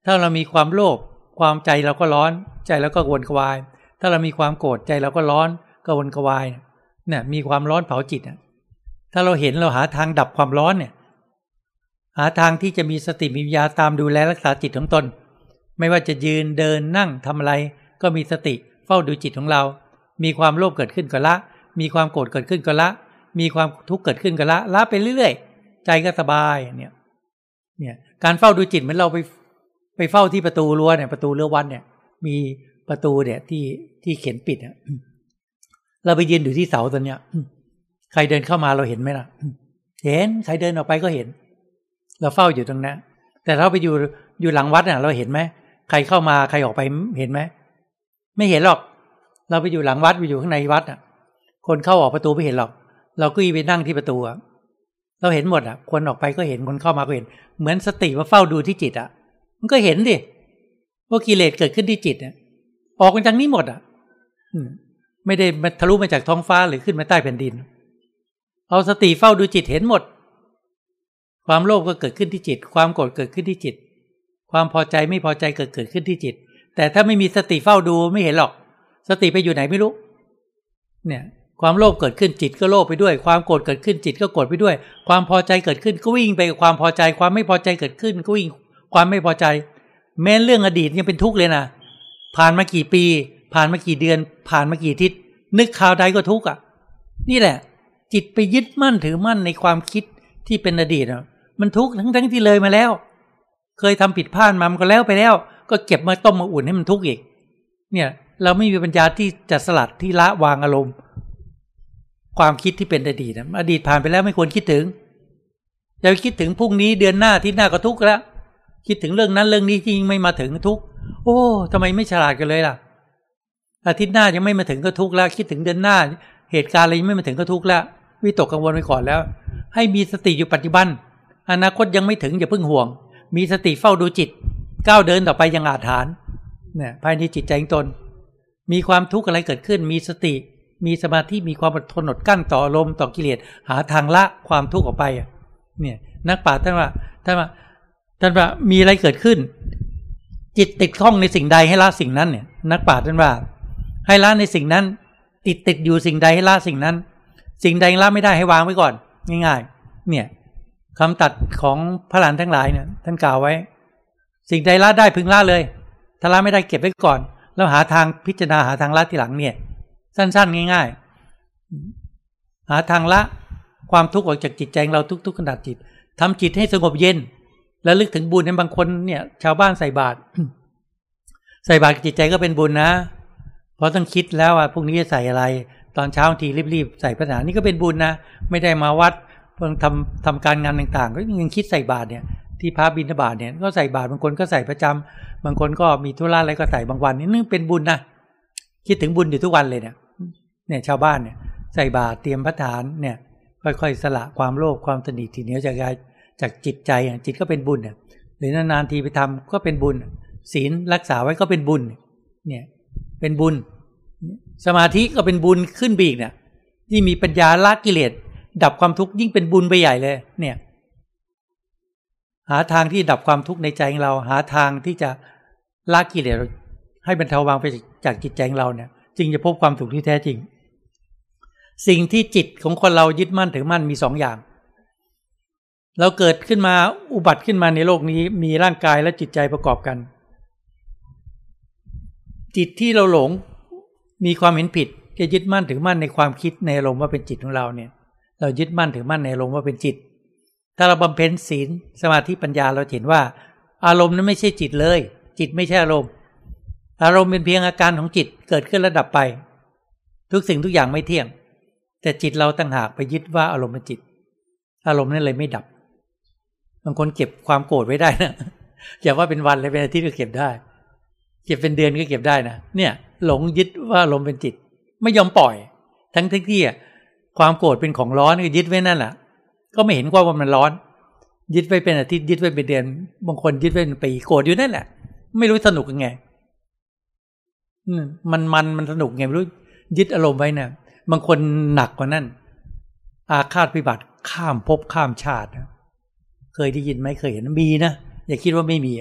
ถ้าเรามีความโลภความใจเราก็ร้อน ใจเราก็วนกวาย ถ้าเรามีความโกรธใจเราก็ร้อนก็วนกวายเนี่ยมีความร้อนเผาจิตอะถ้าเราเห็นเราหาทางดับความร้อนเนี่ย หาทางที่จะมีสติมีวิญญาตามดูแลรักษาจิตของตน ไม่ว่าจะยืนเดินนั่งทำอะไร ก็มีสติเฝ้าดูจิตของเรา มีความโลภเกิดขึ้นก็ละ มีความโกรธเกิดขึ้นก็ละ มีความทุกข์เกิดขึ้นก็ละละไปเรื่อยๆ ใจก็สบายเนี่ยเนี่ยการเฝ้าดูจิตเหมือนเราไปไปเฝ้าที่ประตูรั้วเนี่ยประตูเรือวัดเนี่ย มีประตูเนี่ยที่ที่เขียนปิดอะเราไปยืนอยู่ที่เสาตัวเนี้ยใครเดินเข้ามาเราเห็นไหมล่ะ เห็นใครเดินออกไปก็เห็น เราเฝ้าอยู่ตรงนั้นแต่เราไปอยู่อยู่หลังวัดเนี่ยเราเห็นไหม ใครเข้ามาใครออกไปเห็นไหมไม่เห็นหรอก เราไปอยู่หลังวัดไปอยู่ข้างในวัดอะ คนเข้าออกประตูไม่เห็นหรอก เราก็ยีไปนั่งที่ประตูอะเราเห็นหมดอะ คนออกไปก็เห็นคนเข้ามาก็เห็น เหมือนสติว่าเฝ้าดูที่จิตอะ มันก็เห็นดิว่ากิเลสเกิดขึ้นที่จิตเนี่ยออกมาจากนี้หมดอะไม่ได้มาทะลุมาจากท้องฟ้าหรือขึ้นมาใต้แผ่นดิน เอาสติเฝ้าดูจิตเห็นหมด ความโลภก็เกิดขึ้นที่จิต ความโกรธเกิดขึ้นที่จิต ความพอใจไม่พอใจเกิดเกิดขึ้นที่จิต แต่ถ้าไม่มีสติเฝ้าดูไม่เห็นหรอก สติไปอยู่ไหนไม่รู้ เนี่ย ความโลภเกิดขึ้นจิตก็โลภไปด้วย ความโกรธเกิดขึ้นจิตก็โกรธไปด้วย ความพอใจเกิดขึ้นก็วิ่งไปกับความพอใจ ความไม่พอใจเกิดขึ้นก็วิ่ง ความไม่พอใจ แม้เรื่องอดีตยังเป็นทุกข์เลยนะผ่านมากี่ปี ผ่านมากี่เดือน ผ่านมากี่ทิศนึกข่าวใดก็ทุกข์อะ นี่แหละ จิตไปยึดมั่นถือมั่นในความคิดที่เป็นอดีตอะมันทุกข์ทั้งทั้งที่เลยมาแล้ว เคยทำผิดพลาดมามันก็แล้วไปแล้ว ก็เก็บมาต้มมาอุ่นให้มันทุกข์อีก เนี่ย เราไม่มีปัญญาที่จะสลัดที่ละวางอารมณ์ ความคิดที่เป็นอดีตนะอดีตผ่านไปแล้วไม่ควรคิดถึงอย่าไปคิดถึงพรุ่งนี้เดือนหน้าที่หน้าก็ทุกข์แล้วคิดถึงเรื่องนั้นเรื่องนี้ที่ยังไม่มาถึงทุกข์โอ้ทำไมไม่ฉลาดกันเลยล่ะ อาทิตย์หน้ายังไม่มาถึงก็ทุกแล้ว คิดถึงเดือนหน้า เหตุการณ์อะไรยังไม่มาถึงก็ทุกแล้ววิตกกังวลไปก่อนแล้ว ให้มีสติอยู่ปัจจุบัน อนาคตยังไม่ถึงอย่าเพิ่งห่วง มีสติเฝ้าดูจิต ก้าวเดินต่อไปยังอาถานเนี่ยภายในจิตใจของตน มีความทุกข์อะไรเกิดขึ้น มีสติ มีสมาธิมีความอดทนอดกั้นต่อลมต่อกิเลสหาทางละความทุกข์ออกไปเนี่ยนักปราชญ์ท่านว่าท่านว่าท่านว่ามีอะไรเกิดขึ้น จิตติดข้องในสิ่งใดให้ละสิ่งนั้นเนี่ย นักปราชญ์ท่านว่า ให้ละในสิ่งนั้น ติดติดอยู่สิ่งใดให้ละสิ่งนั้น สิ่งใดละไม่ได้ให้วางไว้ก่อน ง่าย ๆ เนี่ย คำตัดของพระหลานทั้งหลายเนี่ยท่านกล่าวไว้ สิ่งใดละได้พึงละเลย ถ้าละไม่ได้เก็บไว้ก่อน แล้วหาทางพิจารณาหาทางละทีหลังเนี่ย สั้น ๆ ง่าย ๆ หาทางละความทุกข์ออกจากจิตใจเราทุกๆขนาดจิตทำจิตให้สงบเย็น แล้วลึกถึงบุญในบางคนเนี่ย ชาวบ้านใส่บาตรใส่บาตรจิตใจก็เป็นบุญนะ เพราะต้องคิดแล้วว่าพรุ่งนี้จะใส่อะไร ตอนเช้าทีรีบๆใส่พระหนานี่ก็เป็นบุญนะ ไม่ได้มาวัด พิ่งทำทำการงานต่างๆ ก็ยังคิดใส่บาตรเนี่ย ที่พระบิณฑบาตเนี่ยก็ใส่บาตรบางคนก็ใส่ประจำบางคนก็มีธุระอะไรก็ใส่บางวันนี่นึงเป็นบุญนะคิดถึงบุญอยู่ทุกวันเลยเนี่ย เนี่ยชาวบ้านเนี่ย ใส่บาตรเตรียมพระฐานเนี่ย ค่อยๆสละความโลภความตนีทีเหนียวจากกายจากจิตใจจิตก็เป็นบุญเนี่ยหรือนานๆทีไปทำก็เป็นบุญ ศีลรักษาไว้ก็เป็นบุญ เนี่ย เป็นบุญ สมาธิก็เป็นบุญขึ้นบีกเนี่ยที่มีปัญญาละกิเลส ดับความทุกข์ยิ่งเป็นบุญไปใหญ่เลย เนี่ย หาทางที่ดับความทุกข์ในใจของเรา หาทางที่จะละกิเลสให้บรรเทาบางไปจากจิตใจของเราเนี่ย จึงจะพบความสุขที่แท้จริง สิ่งที่จิตของคนเรายึดมั่นถือมั่นมีสองอย่าง เราเกิดขึ้นมาอุบัติขึ้นมาในโลกนี้มีร่างกายและจิตใจประกอบกัน จิตที่เราหลงมีความเห็นผิดจะยึดมั่นถือมั่นในความคิดในอารมณ์ว่าเป็นจิตของเราเนี่ย เรายึดมั่นถือมั่นในอารมณ์ว่าเป็นจิต ถ้าเราบำเพ็ญศีลสมาธิปัญญาเราเห็นว่า อารมณ์นั้นไม่ใช่จิตเลย จิตไม่ใช่อารมณ์ อารมณ์เป็นเพียงอาการของจิตเกิดขึ้นระดับไป ทุกสิ่งทุกอย่างไม่เที่ยง แต่จิตเราต่างหากไปยึดว่าอารมณ์เป็นจิต อารมณ์นั้นเลยไม่ดับบางคนเก็บความโกรธไว้ได้นะอย่าว่าเป็นวันเลยเป็นอาทิตย์ก็เก็บได้ เก็บเป็นเดือนก็เก็บได้นะเนี่ย หลงยึดว่าอารมณ์เป็นจิต ไม่ยอมปล่อย ทั้งที่ ความโกรธเป็นของร้อนก็ยึดไว้นั่นแหละก็ไม่เห็นว่ามันร้อน ยึดไว้เป็นอาทิตย์ยึดไว้เป็นเดือนบางคนยึดไว้เป็นปีโกรธอยู่นั่นแหละ ไม่รู้สนุกยังไงมันมันมันสนุกไงไม่รู้ ยึดอารมณ์ไว้นะ่ะบางคนหนักกว่านั้น อาฆาตพิบัติข้ามภพข้ามชาติ เคยได้ยินไหมเคยเห็นมีนะอย่าคิดว่าไม่มี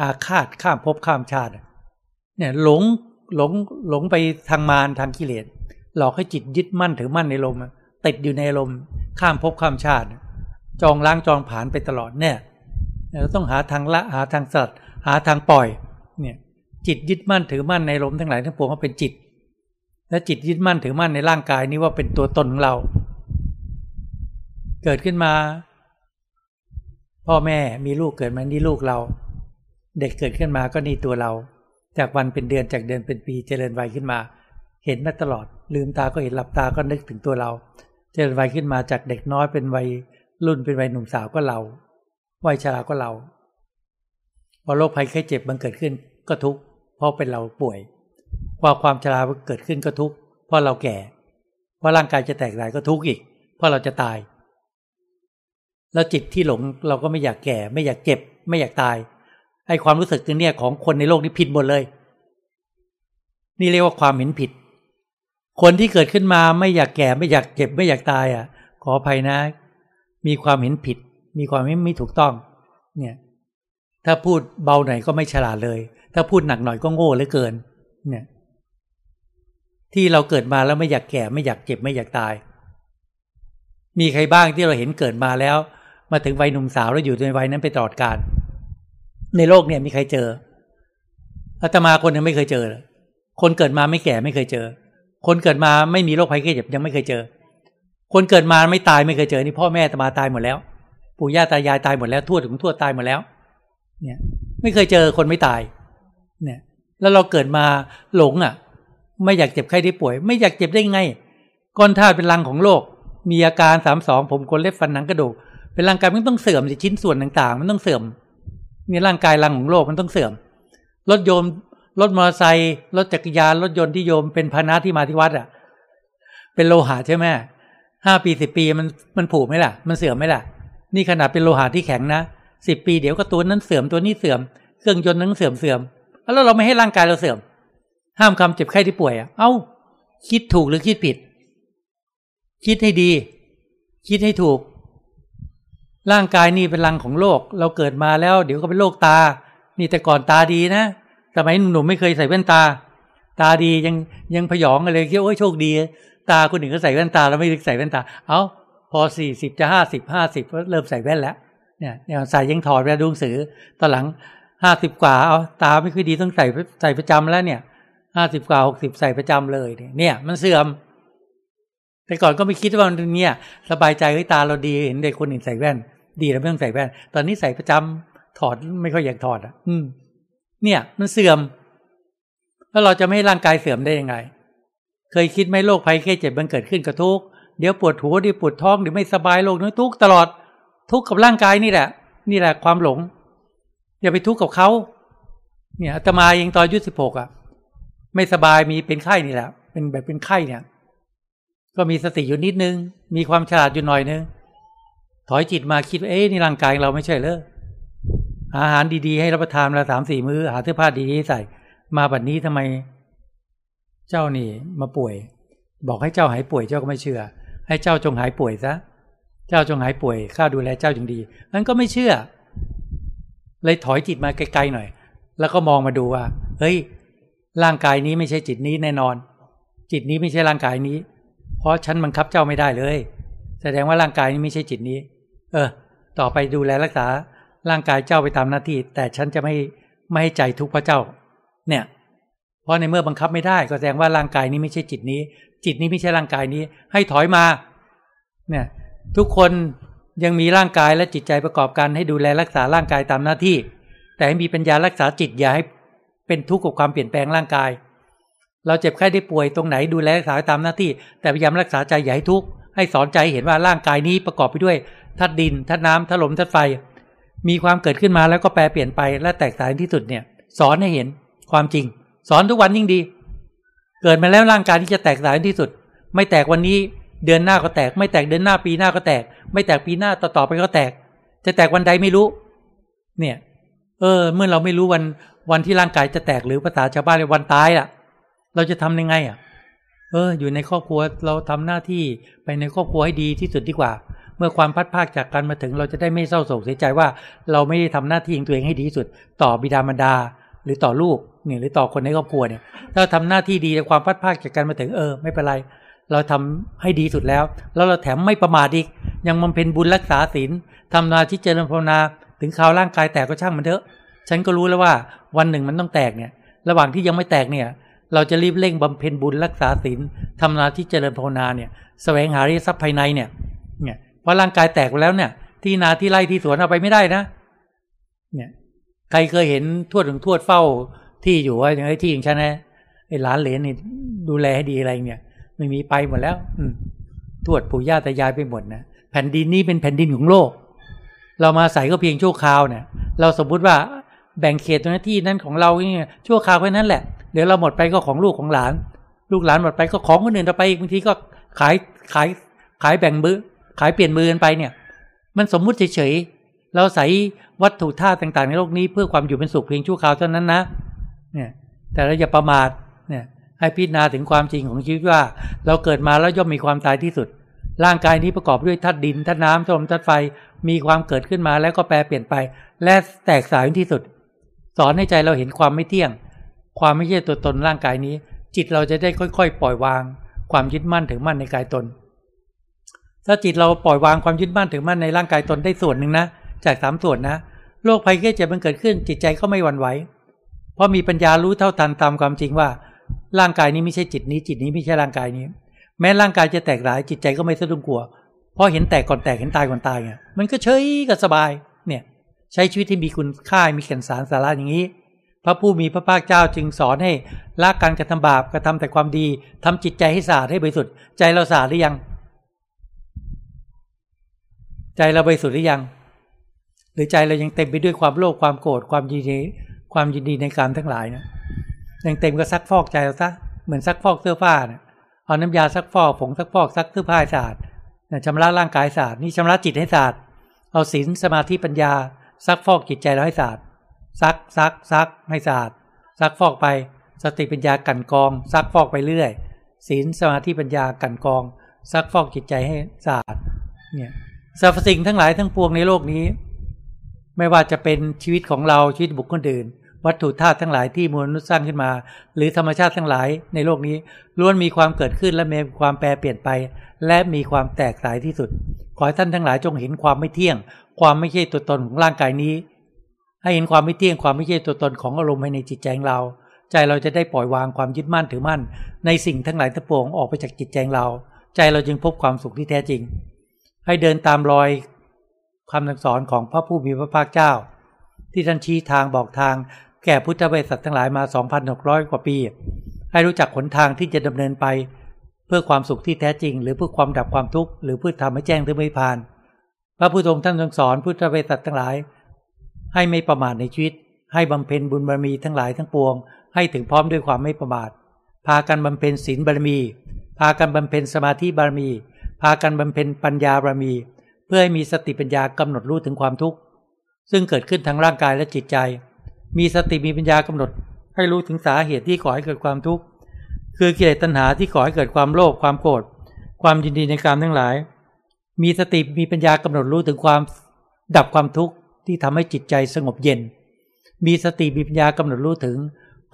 อาฆาตข้ามภพข้ามชาติ เนี่ย หลงหลงหลงไปทางมารทางกิเลส หลอกให้จิตยึดมั่นถือมั่นในลมติดอยู่ในลมข้ามภพข้ามชาติ จองล้างจองผานไปตลอดเนี่ยเราต้องหาทางละหาทางสัตว์หาทางปล่อยเนี่ยจิตยึดมั่นถือมั่นในลมทั้งหลายทั้งปวงว่าเป็นจิต และจิตยึดมั่นถือมั่นในร่างกายนี้ว่าเป็นตัวตนของเรา เกิดขึ้นมา พ่อแม่มีลูกเกิดมานี่ลูกเรา เด็กเกิดขึ้นมาก็นี่ตัวเรา จากวันเป็นเดือนจากเดือนเป็นปีเจริญวัยขึ้นมา เห็นมาตลอด ลืมตาก็เห็นหลับตาก็นึกถึงตัวเราเจริญวัยขึ้นมาจากเด็กน้อยเป็นวัยรุ่นเป็นวัยหนุ่มสาวก็เราวัยชราก็เราพอโรคภัยไข้เจ็บมันเกิดขึ้นก็ทุกข์เพราะเป็นเราป่วยพอความชราเกิดขึ้นก็ทุกข์เพราะเราแก่เพราะร่างกายจะแตกลายก็ทุกข์อีก เพราะเราจะตาย แล้วจิตที่หลงเราก็ไม่อยากแก่ ไม่อยากเจ็บ ไม่อยากตายไอ้ความรู้สึกเนี่ยของคนในโลกนี้ผิดหมดเลย นี่เรียกว่าความเห็นผิด คนที่เกิดขึ้นมาไม่อยากแก่ไม่อยากเจ็บไม่อยากตายอะ ขออภัยนะ มีความเห็นผิด มีความไม่ไม่ถูกต้อง เนี่ย ถ้าพูดเบาหน่อยก็ไม่ฉลาดเลย ถ้าพูดหนักหน่อยก็โง่เหลือเกิน เนี่ย ที่เราเกิดมาแล้วไม่อยากแก่ ไม่อยากเจ็บไม่อยากตาย มีใครบ้างที่เราเห็นเกิดมาแล้ว มาถึงวัยหนุ่มสาวแล้วอยู่ในวัยนั้นไปตลอดกาลในโลกเนี่ยมีใครเจออาตมาคนยังไม่เคยเจอ คนเกิดมาไม่แก่ไม่เคยเจอ คนเกิดมาไม่มีโรคภัยไข้เจ็บยังไม่เคยเจอ คนเกิดมาไม่ตายไม่เคยเจอ นี่พ่อแม่ตมาตายหมดแล้ว ปู่ย่าตายายตายหมดแล้วทวดถึงทวดตายหมดแล้ว เนี่ย ไม่เคยเจอคนไม่ตาย เนี่ย แล้วเราเกิดมาหลงอะ ไม่อยากเจ็บไข้ได้ป่วย ไม่อยากเจ็บได้ไงก้อนธาตุเป็นรังของโลกมีอาการสามสองผมคนเล็บฟันหนังกระดูกเป็นร่างกายมันต้องเสื่อมสิชิ้นส่วนต่างๆ มันต้องเสื่อมนี่ร่างกายรังของโลกมันต้องเสื่อมรถโยม รถมอเตอร์ไซค์รถจักรยานรถยนต์ที่โยมเป็นพานะที่มาที่วัดอะ เป็นโลหะใช่ไหมห้าปีสิบปีมันมันผูกไหมล่ะ มันเสื่อมไหมล่ะ นี่ขนาดเป็นโลหะที่แข็งนะสิบปีเดี๋ยวก็ตัวนั้นเสื่อมตัวนี้เสื่อมเครื่องยนต์นั้นเสื่อมเสื่อมแล้วเราไม่ให้ร่างกายเราเสื่อม ห้ามคำเจ็บไข้ที่ป่วยอะ เอ้า คิดถูกหรือคิดผิด คิดให้ดี คิดให้ถูก ร่างกายนี่เป็นรังของโลก เราเกิดมาแล้ว เดี๋ยวก็เป็นโรคตา นี่แต่ก่อนตาดีนะ สมัยหนุ่มไม่เคยใส่แว่นตา ตาดียังยังพยองอะไรคิดโอ้ยโชคดี ตาคนหนึ่งก็ใส่แว่นตาเราไม่ใส่แว่นตา เอาพอสี่สิบจะห้าสิบห้าสิบก็เริ่มใส่แว่นแล้วเนี่ยอย่างใส่ยังถอดแว่นดูหนังสือตอนหลังห้าสิบกว่าเอาตาไม่ค่อยดีต้องใส่ใส่ประจำแล้วเนี่ยห้าสิบกว่าหกสิบใส่ประจำเลยเนี่ย มันเสื่อม แต่ก่อนก็ไม่คิดว่าเนี่ย สบายใจเฮ้ยตาเราดีเห็นเด็กคนอื่นใส่แว่น ดีแล้วไม่ต้องใส่แว่น ตอนนี้ใส่ประจำถอดไม่ค่อยอยากถอดอะ อืม เนี่ย มันเสื่อม แล้วเราจะไม่ให้ร่างกายเสื่อมได้ยังไง เคยคิดไหมโรคภัยแค่เจ็บมันเกิดขึ้นกับทุกเดี๋ยวปวดหัวดีปวดท้องเดี๋ยวไม่สบายโรคนี้ทุกตลอด ทุกกับร่างกายนี่แหละ นี่แหละความหลง อย่าไปทุกข์กับเขาเนี่ยอาตมาเองตอนอายุสิบหกอะ ไม่สบายมีเป็นไข้นี่แหละ เป็นแบบเป็นไข้เนี่ย ก็มีสติอยู่นิดนึง มีความฉลาดอยู่หน่อยนึงถอยจิตมาคิดว่าเอ๊ะนี่ร่างกายเราไม่ใช่เลย อาหารดีๆ ให้รับประทานละสามสี่มือ้อ หาเสื้อผ้าดีๆใส่ มาบัดนนี้ทำไม เจ้านี่มาป่วย บอกให้เจ้าหายป่วยเจ้าก็ไม่เชื่อ ให้เจ้าจงหายป่วยซะเจ้าจงหายป่วยข้าดูแลเจ้าจึงดีนั้นก็ไม่เชื่อ เลยถอยจิตมาไกลๆหน่อย แล้วก็มองมาดูว่า เฮ้ย ร่างกายนี้ไม่ใช่จิตนี้แน่นอน จิตนี้ไม่ใช่ร่างกายนี้ เพราะฉันบังคับเจ้าไม่ได้เลย แสดงว่าร่างกายนี้ไม่ใช่จิตนี้ เออ ต่อไปดูแลรักษา ร่างกายเจ้าไปตามหน้าที่ แต่ฉันจะไม่ไม่ให้ใจทุกข์พระเจ้า เนี่ย เพราะในเมื่อบังคับไม่ได้ก็แสดงว่าร่างกายนี้ไม่ใช่จิตนี้ จิตนี้ไม่ใช่ร่างกายนี้ ให้ถอยมา เนี่ย ทุกคนยังมีร่างกายและจิตใจประกอบกันให้ดูแลรักษาร่างกายตามหน้าที่ แต่ให้มีปัญญารักษาจิตอย่าให้เป็นทุกข์กับความเปลี่ยนแปลงร่างกาย เราเจ็บไข้ได้ป่วยตรงไหนดูแลรักษาตามหน้าที่ แต่พยายามรักษาใจอย่าให้ทุกข์ให้สอนใจเห็นว่าร่างกายนี้ประกอบไปด้วยธาตุดินธาตุน้ำธาตุลมธาตุไฟ มีความเกิดขึ้นมาแล้วก็แปรเปลี่ยนไปและแตกต่างที่สุดเนี่ย สอนให้เห็นความจริง สอนทุกวันยิ่งดี เกิดมาแล้วร่างกายที่จะแตกต่างที่สุด ไม่แตกวันนี้เดือนหน้าก็แตก ไม่แตกเดือนหน้าปีหน้าก็แตก ไม่แตกปีหน้าต่อต่อไปก็แตก จะแตกวันใดไม่รู้ เนี่ย เออ เมื่อเราไม่รู้วันวันที่ร่างกายจะแตกหรือภาษาชาวบ้านเรียกวันตายล่ะ เราจะทำยังไงอะ เออ อยู่ในครอบครัวเราทำหน้าที่ไปในครอบครัวให้ดีที่สุดดีกว่า เมื่อความพัดภาคจากกันมาถึงเราจะได้ไม่เศร้าโศกเสียใจว่า เราไม่ได้ทำหน้าที่ของตัวเองให้ดีที่สุด ต่อบิดามารดา หรือต่อลูกเนี่ยหรือต่อคนในครอบครัวเนี่ยถ้าทำหน้าที่ดีในความพัดภาคจากกันมาถึงเออ ไม่เป็นไร เราทำให้ดีสุดแล้ว แล้วเราแถมไม่ประมาทอีก ยังบำเพ็ญบุญรักษาศีลทำนาที่เจริญภาวนา ถึงข่าวร่างกายแตกก็ช่างมันเถอะ ฉันก็รู้แล้วว่าวันหนึ่งมันต้องแตกเนี่ย ระหว่างที่ยังไม่แตกเนี่ย เราจะรีบเร่งบำเพ็ญบุญรักษาศีลทำนาที่เจริญภาวนาเนี่ยแสวงหาริทรัพย์ภายในเนี่ยเนี่ย เพราะร่างกายแตกไปแล้วเนี่ย ที่นาที่ไร่ที่สวนเอาไปไม่ได้นะ เนี่ย ใครเคยเห็นทวดถึงทวดเฝ้า ที่อยู่ว่าอย่างไอ้ที่อย่างฉันนะไอ้หลานเหลนนี่ดูแลให้ดีอะไรเนี่ย ไม่มีไปหมดแล้ว อืมทวดปู่ย่าตายายไปหมดนะแผ่นดินนี้เป็นแผ่นดินของโลก เรามาใส่ก็เพียงชั่วคราวเนี่ย เราสมมุติว่าแบ่งเขตตรงนั้นที่นั้นของเราเนี่ยชั่วคราวแค่นั้นแหละ เดี๋ยวเราหมดไปก็ของลูกของหลาน ลูกหลานหมดไปก็ของคนอื่นต่อไปอีกบางทีก็ขายขายขายแบ่งมื้อ ขายเปลี่ยนมือกันไปเนี่ย มันสมมุติเฉยๆเราใส่วัตถุธาตุต่างๆ ในโลกนี้เพื่อความอยู่เป็นสุขเพียงชั่วคราวเท่านั้นนะ เนี่ย แต่เราอย่าประมาทเนี่ย ให้พิจารณาถึงความจริงของชีวิตว่า เราเกิดมาแล้วย่อมมีความตายที่สุด ร่างกายนี้ประกอบด้วยธาตุดินธาตุน้ำธาตุลมธาตุไฟมีความเกิดขึ้นมาแล้วก็แปรเปลี่ยนไป และแตกสลายที่สุด สอนให้ใจเราเห็นความไม่เที่ยง ความไม่ใช่ตัวตนร่างกายนี้ จิตเราจะได้ค่อย ๆ ปล่อยวาง ความยึดมั่นถึงมั่นในกายตน ถ้าจิตเราปล่อยวางความยึดมั่นถึงมั่นในร่างกายตนได้ส่วนหนึ่งนะ จากสามส่วนนะโรคภัยแค่เจ็บมันเกิดขึ้น จิตใจก็ไม่หวั่นไหวเพราะมีปัญญารู้เท่าทันตามความจริงว่า ร่างกายนี้ไม่ใช่จิตนี้ จิตนี้ไม่ใช่ร่างกายนี้ แม้ร่างกายจะแตกหลาย จิตใจก็ไม่สะดุ้งกลัว เพราะเห็นแตกก่อนแตกเห็นตายก่อนตายไงมันก็เฉยก็สบายเนี่ยใช้ชีวิตที่มีคุณค่ามีแก่นสารสาระอย่างนี้ พระผู้มีพระภาคเจ้าจึงสอนให้ละการกระทำบาปกระทำแต่ความดีทำจิตใจให้สะอาดให้บริสุทธิ์ใจเราสะอาดหรือยัง ใจเราบริสุทธิ์หรือยัง หรือใจเรายังเต็มไปด้วยความโลภความโกรธความยินดีความยินดีในการทั้งหลายนะยังเต็มก็ซักฟอกใจเราซะเหมือนซักฟอกเสื้อผ้าเนะเอาน้ำยาซักฟอกผงซักฟอกซักเสื้อผ้าสะอาดชำระร่างกายสะอาดนี่ชำระจิตให้สะอาดเอาศีลสมาธิปัญญา ซักฟอกจิตใจเราให้สะอาดซักซักซักให้สะอาดซักฟอกไปสติปัญญากันกอง ซักฟอกไปเรื่อยศีลสมาธิปัญญากันกอง ซักฟอกจิตใจให้สะอาดเนี่ย สรรพสิ่งทั้งหลายทั้งปวงในโลกนี้ ไม่ว่าจะเป็นชีวิตของเราชีวิตบุคคลอื่น วัตถุธาตุทั้งหลายที่มนุษย์สร้างขึ้นมา หรือธรรมชาติทั้งหลายในโลกนี้ล้วนมีความเกิดขึ้นและมีความแปรเปลี่ยนไป และมีความแตกสายที่สุด ขอให้ท่านทั้งหลายจงเห็นความไม่เที่ยง ความไม่ใช่ตัวตนของร่างกายนี้ ให้เห็นความไม่เที่ยงความไม่ใช่ตัวตนของอารมณ์ภายในจิตใจของเรา ใจเราจะได้ปล่อยวางความยึดมั่นถือมั่น ในสิ่งทั้งหลายทั้งปวงออกไปจากจิตใจเรา ใจเราจึงพบความสุขที่แท้จริง ให้เดินตามรอยคำสั่งสอนของพระผู้มีพระภาคเจ้า ที่ท่านชี้ทางบอกทางแก่พุทธบริษัททั้งหลายมา 2,600 กว่าปี ให้รู้จักขนทางที่จะดำเนินไป เพื่อความสุขที่แท้จริง หรือเพื่อความดับความทุกข์หรือเพื่อทำให้แจ้งถึงไม่ผ่าน พระพุทธองท่านทรงสอนพุทธบริษัททั้งหลาย ให้ไม่ประมาทในชีวิต ให้บำเพ็ญบุญบารมีทั้งหลายทั้งปวง ให้ถึงพร้อมด้วยความไม่ประมาท พากันบำเพ็ญศีลบารมี พากันบำเพ็ญสมาธิบารมี พากันบำเพ็ญปัญญาบารมี เพื่อให้มีสติปัญญากำหนดรู้ถึงความทุกข์ ซึ่งเกิดขึ้นทั้งร่างกายและจิตใจ มีสติมีปัญญากำหนด ให้รู้ถึงสาเหตุที่ก่อให้เกิดความทุกข์ คือกิเลสตัณหาที่ก่อให้เกิดความโลภความโกรธความยินดีในการทั้งหลาย มีสติมีปัญญากำหนดรู้ถึงความดับความทุกข์ที่ทำให้จิตใจสงบเย็น มีสติมีปัญญากำหนดรู้ถึง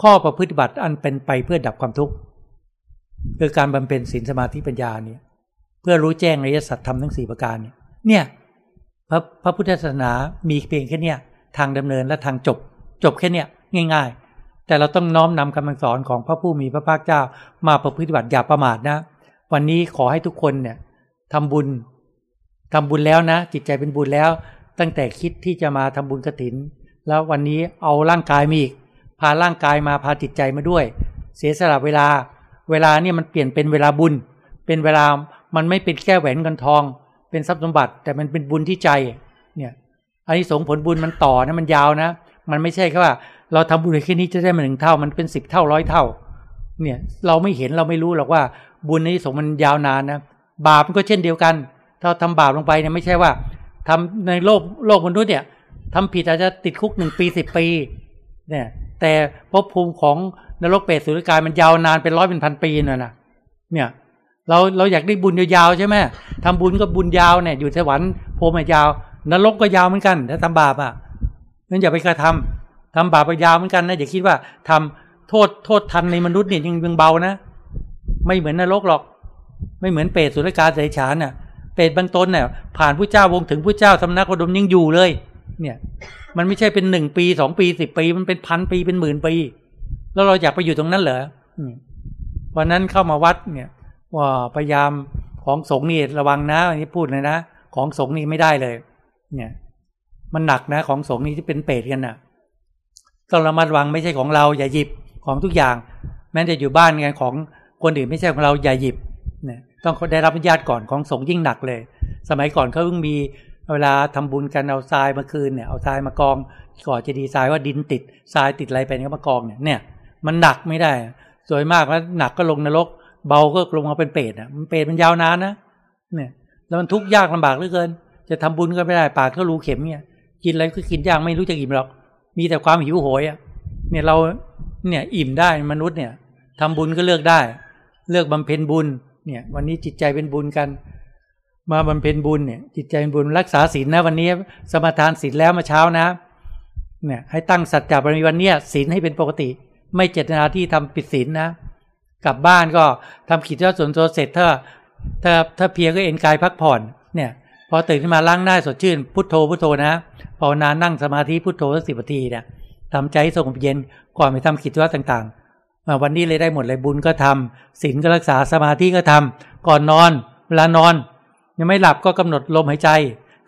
ข้อประพฤติบัติอันเป็นไปเพื่อดับความทุกข์คือการบำเพ็ญศีลสมาธิปัญญาเนี่ย พื่อรู้แจ้งอริยสัจธรรมทั้งสี่ประการเนี่ยเนี่ยพระพระพุทธศาสนามีเพียงแค่เนี้ยทางดำเนินและทางจบ จบแค่เนี้ยง่ายแต่เราต้องน้อมนำคำสอนของพระผู้มีพระภาคเจ้า มาประพฤติบัติอย่าประมาทนะ วันนี้ขอให้ทุกคนเนี่ยทำบุญทำบุญแล้วนะ จิตใจเป็นบุญแล้ว ตั้งแต่คิดที่จะมาทำบุญกระถิน แล้ววันนี้เอาร่างกายมาอีก พาร่างกายมาพาจิตใจมาด้วย เสียสละเวลา เวลาเนี่ยมันเปลี่ยนเป็นเวลาบุญ เป็นเวลามันไม่เป็นแค่แหวนเงินทอง เป็นทรัพย์สมบัติ แต่มันเป็นบุญที่ใจ เนี่ยอันนี้สงผลบุญมันต่อนะมันยาวนะ มันไม่ใช่แค่ว่า เราทำบุญแค่นี้จะได้มาหนึ่งเท่า มันเป็นสิบเท่าร้อยเท่า เนี่ยเราไม่เห็นเราไม่รู้หรอกว่า บุญในสงมันยาวนานนะบาปมันก็เช่นเดียวกัน ถ้าทำบาปลงไปเนี่ยไม่ใช่ว่าทำในโลกโลกมนุษย์เนี่ยทำผิดอาจจะติดคุกหนึ่งปีสิบปี เนี่ย แต่ภพภูมิของนรกเปรตสุรกายมันยาวนานเป็นร้อยเป็นพันปีน่ะนะเนี่ย เราเราอยากได้บุญยาวๆใช่ไหมทำบุญก็บุญยาวเนี่ยอยู่สวรรค์โพมยาว นรกก็ยาวเหมือนกันถ้าทำบาปอะนั่นอย่าไปกระทำทำบาปยาวเหมือนกันนะอย่าคิดว่าทำโทษโทษทันในมนุษย์เนี่ยยังยังเบานะ ไม่เหมือนนรกหรอก ไม่เหมือนเปรตสุรกาเสฉานน่ะเปรตบางตนเนี่ยผ่านผู้เจ้าวงถึงผู้เจ้าสำนักอดมยังอยู่เลย เนี่ย มันไม่ใช่เป็นหนึ่งปีสองปีสิบปี มันเป็นพันปีเป็นหมื่นปี แล้วเราอยากไปอยู่ตรงนั้นเหรอวันนั้นเข้ามาวัดเนี่ย ว่าพยายามของสงนี่ระวังนะอันนี้พูดเลยนะของสงนี่ไม่ได้เลย เนี่ย มันหนักนะของสงนี่ที่เป็นเปรตกันนะ่ะต้องระมัดระวังไม่ใช่ของเราอย่าหยิบของทุกอย่าง แม้จะอยู่บ้านกันของคนอื่นไม่ใช่ของเราอย่าหยิบเนี่ยต้องได้รับอนุญาตก่อนของสงยิ่งหนักเลย สมัยก่อนเขาเพิ่งมีเวลาทำบุญกันเอาทรายมาคืนเนี่ยเอาทรายมากองก่อจะดีทรายว่าดินติดทรายติดอะไรไปเนี่ยมากองเนี่ยเนี่ย มันหนักไม่ได้สวยมากแล้วหนักก็ลงนรก เบาก็ลงมาเป็นเปรตอะ มันเปรตมันยาวนานนะเนี่ย แล้วมันทุกข์ยากลำบากเหลือเกิน จะทำบุญก็ไม่ได้ปากก็รูเข็มเนี่ย กินอะไรก็กินยากไม่รู้จะอิ่มหรอก มีแต่ความหิวโหยอะ เนี่ยเราเนี่ยอิ่มได้มนุษย์เนี่ยทำบุญก็เลือกได้ เลือกบำเพ็ญบุญเนี่ย วันนี้จิตใจเป็นบุญกัน มาบำเพ็ญบุญเนี่ย จิตใจเป็นบุญรักษาศีลนะ วันนี้สมาทานศีลแล้วมาเช้านะ เนี่ย ให้ตั้งสัจจะบารมีวันนี้ศีลให้เป็นปกติ ไม่เจตนาที่ทำปิดศีลนะ กลับบ้านก็ทำกิจวัตรส่วนตัวเสร็จถ้าถ้าถ้าเพียก็เอ็นกายพักผ่อนเนี่ย พอตื่นขึ้นมาล้างหน้าสดชื่น พุทโธพุทโธนะภาวนานั่งสมาธิพุทโธสักสิบนาทีเนี่ยทำใจสงบเย็นก่อนไปทำกิจวัตรต่างๆมาวันนี้เลยได้หมดเลยบุญก็ทำศีลก็รักษาสมาธิก็ทำก่อนนอน เวลานอน ยังไม่หลับก็กำหนดลมหายใจ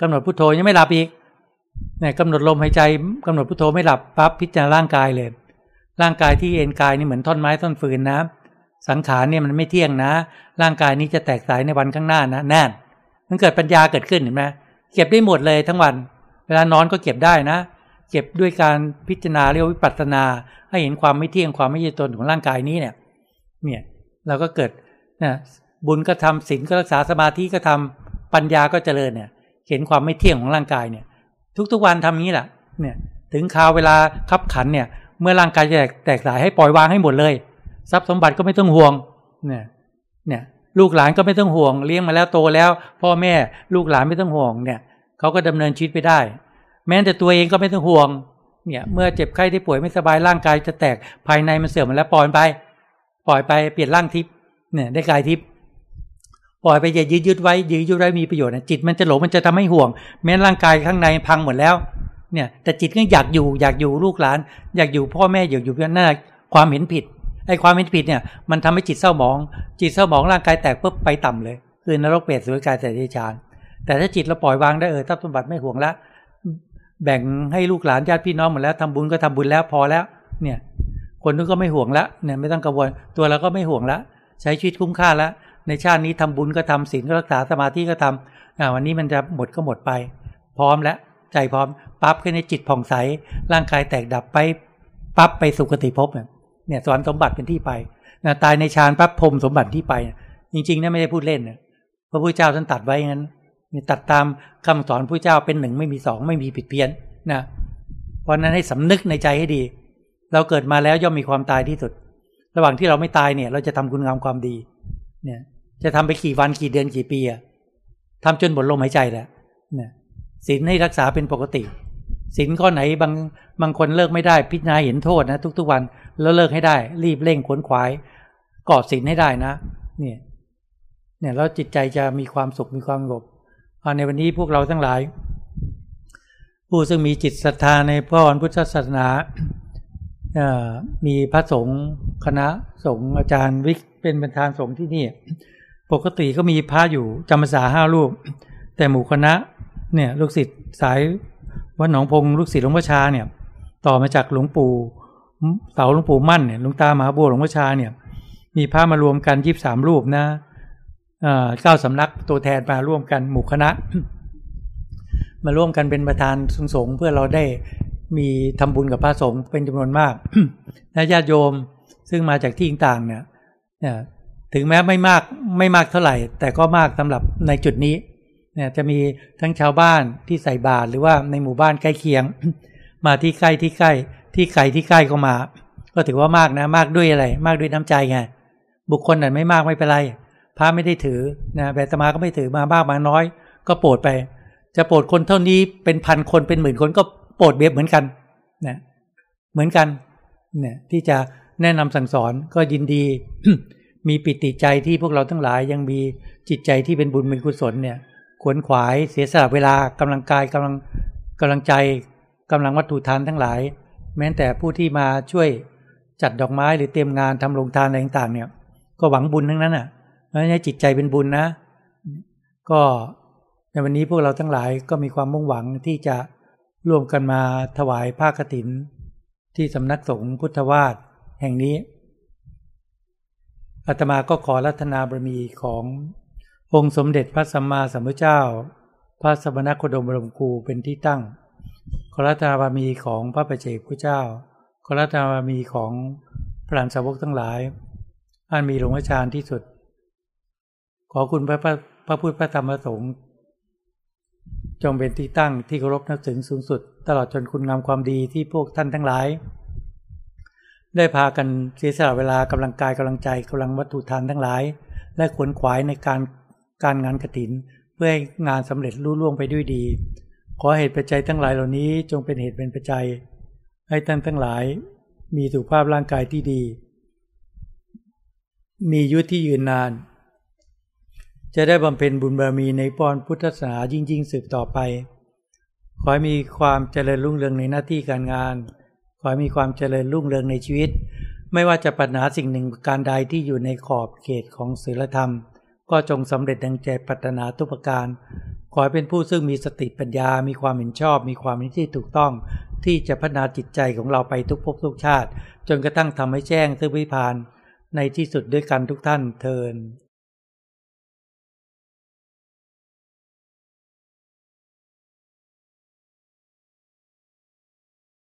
กำหนดพุทโธยังไม่หลับอีกเนี่ยกำหนดลมหายใจกำหนดพุทโธไม่หลับปั๊บพิจารณาร่างกายเลย ร่างกายที่เอ็นกายนี่เหมือนท่อนไม้ท่อนฟืนนะ สังขารเนี่ยมันไม่เที่ยงนะ ร่างกายนี้จะแตกสายในวันข้างหน้านะแน่นมันเกิดปัญญาเกิดขึ้นเห็นไหมเก็บได้หมดเลยทั้งวัน เวลานอนก็เก็บได้นะ เก็บด้วยการพิจารณาเรียกวิปัสสนา ให้เห็นความไม่เที่ยงความไม่ยึดตนของร่างกายนี้เนี่ย เนี่ยเราก็เกิดนะบุญก็ทำศีลก็รักษาสมาธิก็ทำปัญญาก็เจริญเนี่ย เห็นความไม่เที่ยงของร่างกายเนี่ย ทุกๆวันทำนี้แหละเนี่ย ถึงคราวเวลาคับขันเนี่ย เมื่อร่างกายจะแตกสายให้ปล่อยวางให้หมดเลย ทรัพย์สมบัติก็ไม่ต้องห่วงเนี่ยเนี่ยลูกหลานก็ไม่ต้องห่วง เลี้ยงมาแล้วโตแล้ว พ่อแม่ลูกหลานไม่ต้องห่วงเนี่ยเขาก็ดำเนินชีวิตไปได้ แม้แต่ตัวเองก็ไม่ต้องห่วงเนี่ยเมื่อเจ็บไข้ที่ป่วยไม่สบายร่างกายจะแตกภายในมันเสื่อมมาแล้วปล่อยไป ปล่อยไปเปลี่ยนร่างทิพย์เนี่ยได้กายทิพย์ปล่อยไปอย่ายืดยืดไว้ยืดยืดไว้มีประโยชน์นะจิตมันจะหลงมันจะทำให้ห่วง แม้ร่างกายข้างในพังหมดแล้วเนี่ยแต่จิตก็อยากอยู่อยากอยู่ลูกหลาน อยากอยู่พ่อแม่อยากอยู่เพื่อนน่าความเห็นผิด ไอ้ความเห็นผิดเนี่ยมันทำให้จิตเศร้าหมอง จิตเศร้าหมองร่างกายแตกปุ๊บไปต่ำเลย คือนรกเปรตสุรกายแต่ดิชาน แต่ถ้าจิตเราปล่อยวางได้เออทรัพย์สมบัติไม่ห่วงละแบ่งให้ลูกหลานญาติพี่น้องหมดแล้วทำบุญก็ทำบุญแล้วพอแล้ว เนี่ย คนนู้นก็ไม่ห่วงละเนี่ยไม่ต้องกังวลตัวเราก็ไม่ห่วงละใช้ชีวิตคุ้มค่าแล้วในชาตินี้ทำบุญก็ทำศีลก็รักษาสมาธิก็ทำอ่าวันนี้มันจะหมดก็หมดไป พร้อมแล้วใจพร้อมปั๊บขึ้นในจิตผ่องใสร่างกายแตกดับไปปั๊บไปสุคติภพเนี่ย สวรรค์สมบัติเป็นที่ไปนะตายในฌานปั๊บพรมสมบัติที่ไป จริงๆนะไม่ได้พูดเล่นนะพระพุทธเจ้าท่านตัดไว้งั้นนี่ตัดตามคำสอนพระเจ้าเป็นหนึ่งไม่มีสองไม่มีผิดเพี้ยนนะเพราะนั้นให้สำนึกในใจให้ดี เราเกิดมาแล้วย่อมมีความตายที่สุด ระหว่างที่เราไม่ตายเนี่ย เราจะทำคุณงามความดี เนี่ย จะทำไปกี่วันกี่เดือนกี่ปีอะทำจนหมดลมหายใจแล้วเนี่ยศีลให้รักษาเป็นปกติศีลข้อไหนบางบางคนเลิกไม่ได้พิจารณาเห็นโทษนะทุกๆวัน แล้วเลิกให้ได้ รีบเร่งขวนขวายกอดศีลให้ได้นะ เนี่ย เนี่ยแล้วจิตใจจะมีความสุขมีความสงบในวันนี้พวกเราทั้งหลาย ผู้ซึ่งมีจิตศรัทธาในพระพุทธศาสนามีพระสงฆ์คณะสงฆ์อาจารย์วิกเป็นประธานสงฆ์ที่นี่ ปกติก็มีพระอยู่จำพรรษาห้ารูป แต่หมู่คณะเนี่ยลูกศิษย์สายวัดหนองพงลูกศิษย์หลวงพ่อชาเนี่ย ต่อมาจากหลวงปู่ เสาหลวงปู่มั่นเนี่ยหลวงตามหาบัวหลวงพ่อชาเนี่ย มีพระมารวมกันยีิบสามรูปนะเก้าสำนักตัวแทนมาร่วมกันหมู่คณะ มาร่วมกันเป็นประธานสงฆ์เพื่อเราได้มีทำบุญกับพระสงฆ์เป็นจำนวนมากและญาติโยมซึ่งมาจากที่ต่างเนี่ยถึงแม้ไม่มากไม่มากเท่าไหร่ แต่ก็มากสำหรับในจุดนี้เนี่ยจะมีทั้งชาวบ้านที่ใส่บาตรหรือว่าในหมู่บ้านใกล้เคียง มาที่ใกล้ที่ใกล้ ที่ไกลที่ใกล้ก็มา ก็ถือว่ามากนะ มากด้วยอะไร มากด้วยน้ำใจไงบุคคลไหนไม่มากไม่เป็นไร พระไม่ได้ถือนะแบตมาก็ไม่ถือมามากมาน้อย ก็โปรดไป จะโปรดคนเท่านี้เป็นพันคนเป็นหมื่นคนก็โปรดเบียบเหมือนกันนะเหมือนกันเนี่ยที่จะแนะนำสั่งสอนก็ยินดี มีปิติใจที่พวกเราทั้งหลายยังมีจิตใจที่เป็นบุญเป็นกุศลเนี่ย ขวนขวายเสียสละเวลากำลังกายกำลังกำลังใจกำลังวัตถุทานทั้งหลาย แม้แต่ผู้ที่มาช่วยจัดดอกไม้หรือเตรียมงานทำลงทานอะไรต่างๆ เนี่ย ก็หวังบุญทั้งนั้นอะเพราะฉะนั้นจิตใจเป็นบุญนะ ก็ในวันนี้พวกเราทั้งหลายก็มีความมุ่งหวังที่จะร่วมกันมาถวายผ้ากฐิน ที่สำนักสงฆ์พุทธวาสแห่งนี้อาตมาก็ขอรัตนาบารมีขององค์สมเด็จพระสัมมาสัมพุทธเจ้า พระสมณโคดมบรมครูเป็นที่ตั้ง ขอรัตนาบารมีของพระประเจกพระเจ้า ขอรัตนาบารมีของพระหลานสาวกทั้งหลาย อันมีหลวงพ่อชาญที่สุด ขอคุณพระพระพุทธพระธรรมพระสงฆ์จงเป็นที่ตั้งที่เคารพนับถึงสูงสุด ตลอดจนคุณงามความดีที่พวกท่านทั้งหลาย ได้พากันเสียสละเวลากำลังกายกำลังใจกำลังวัตถุทานทั้งหลาย และขวนขวายในการการงานกระถิน เพื่อให้งานสำเร็จรุ่ล่วงไปด้วยดี ขอเหตุปัจจัยทั้งหลายเหล่านี้จงเป็นเหตุเป็นปัจจัย ให้ท่านทั้งหลายมีสุขภาพร่างกายที่ดี มียุทธที่ยืนนาน จะได้บำเพ็ญบุญบารมีในปอนพุทธศาสนายิ่งยิ่งสืบต่อไป ขอให้มีความเจริญรุ่งเรืองในหน้าที่การงาน ขอให้มีความเจริญรุ่งเรืองในชีวิต ไม่ว่าจะปัญหาสิ่งหนึ่งการใดที่อยู่ในขอบเขตของศีลธรรม ก็จงสำเร็จดังใจปัตนาทุกประการ อให้เป็นผู้ซึ่งมีสติปัญญา มีความเห็นชอบ มีความเห็นที่ถูกต้อง ที่จะพัฒนาจิตใจของเราไปทุกภพทุกชาติ จนกระทั่งทำให้แจ้งซึ่งวิพานในที่สุดด้วยกันทุกท่านเทิน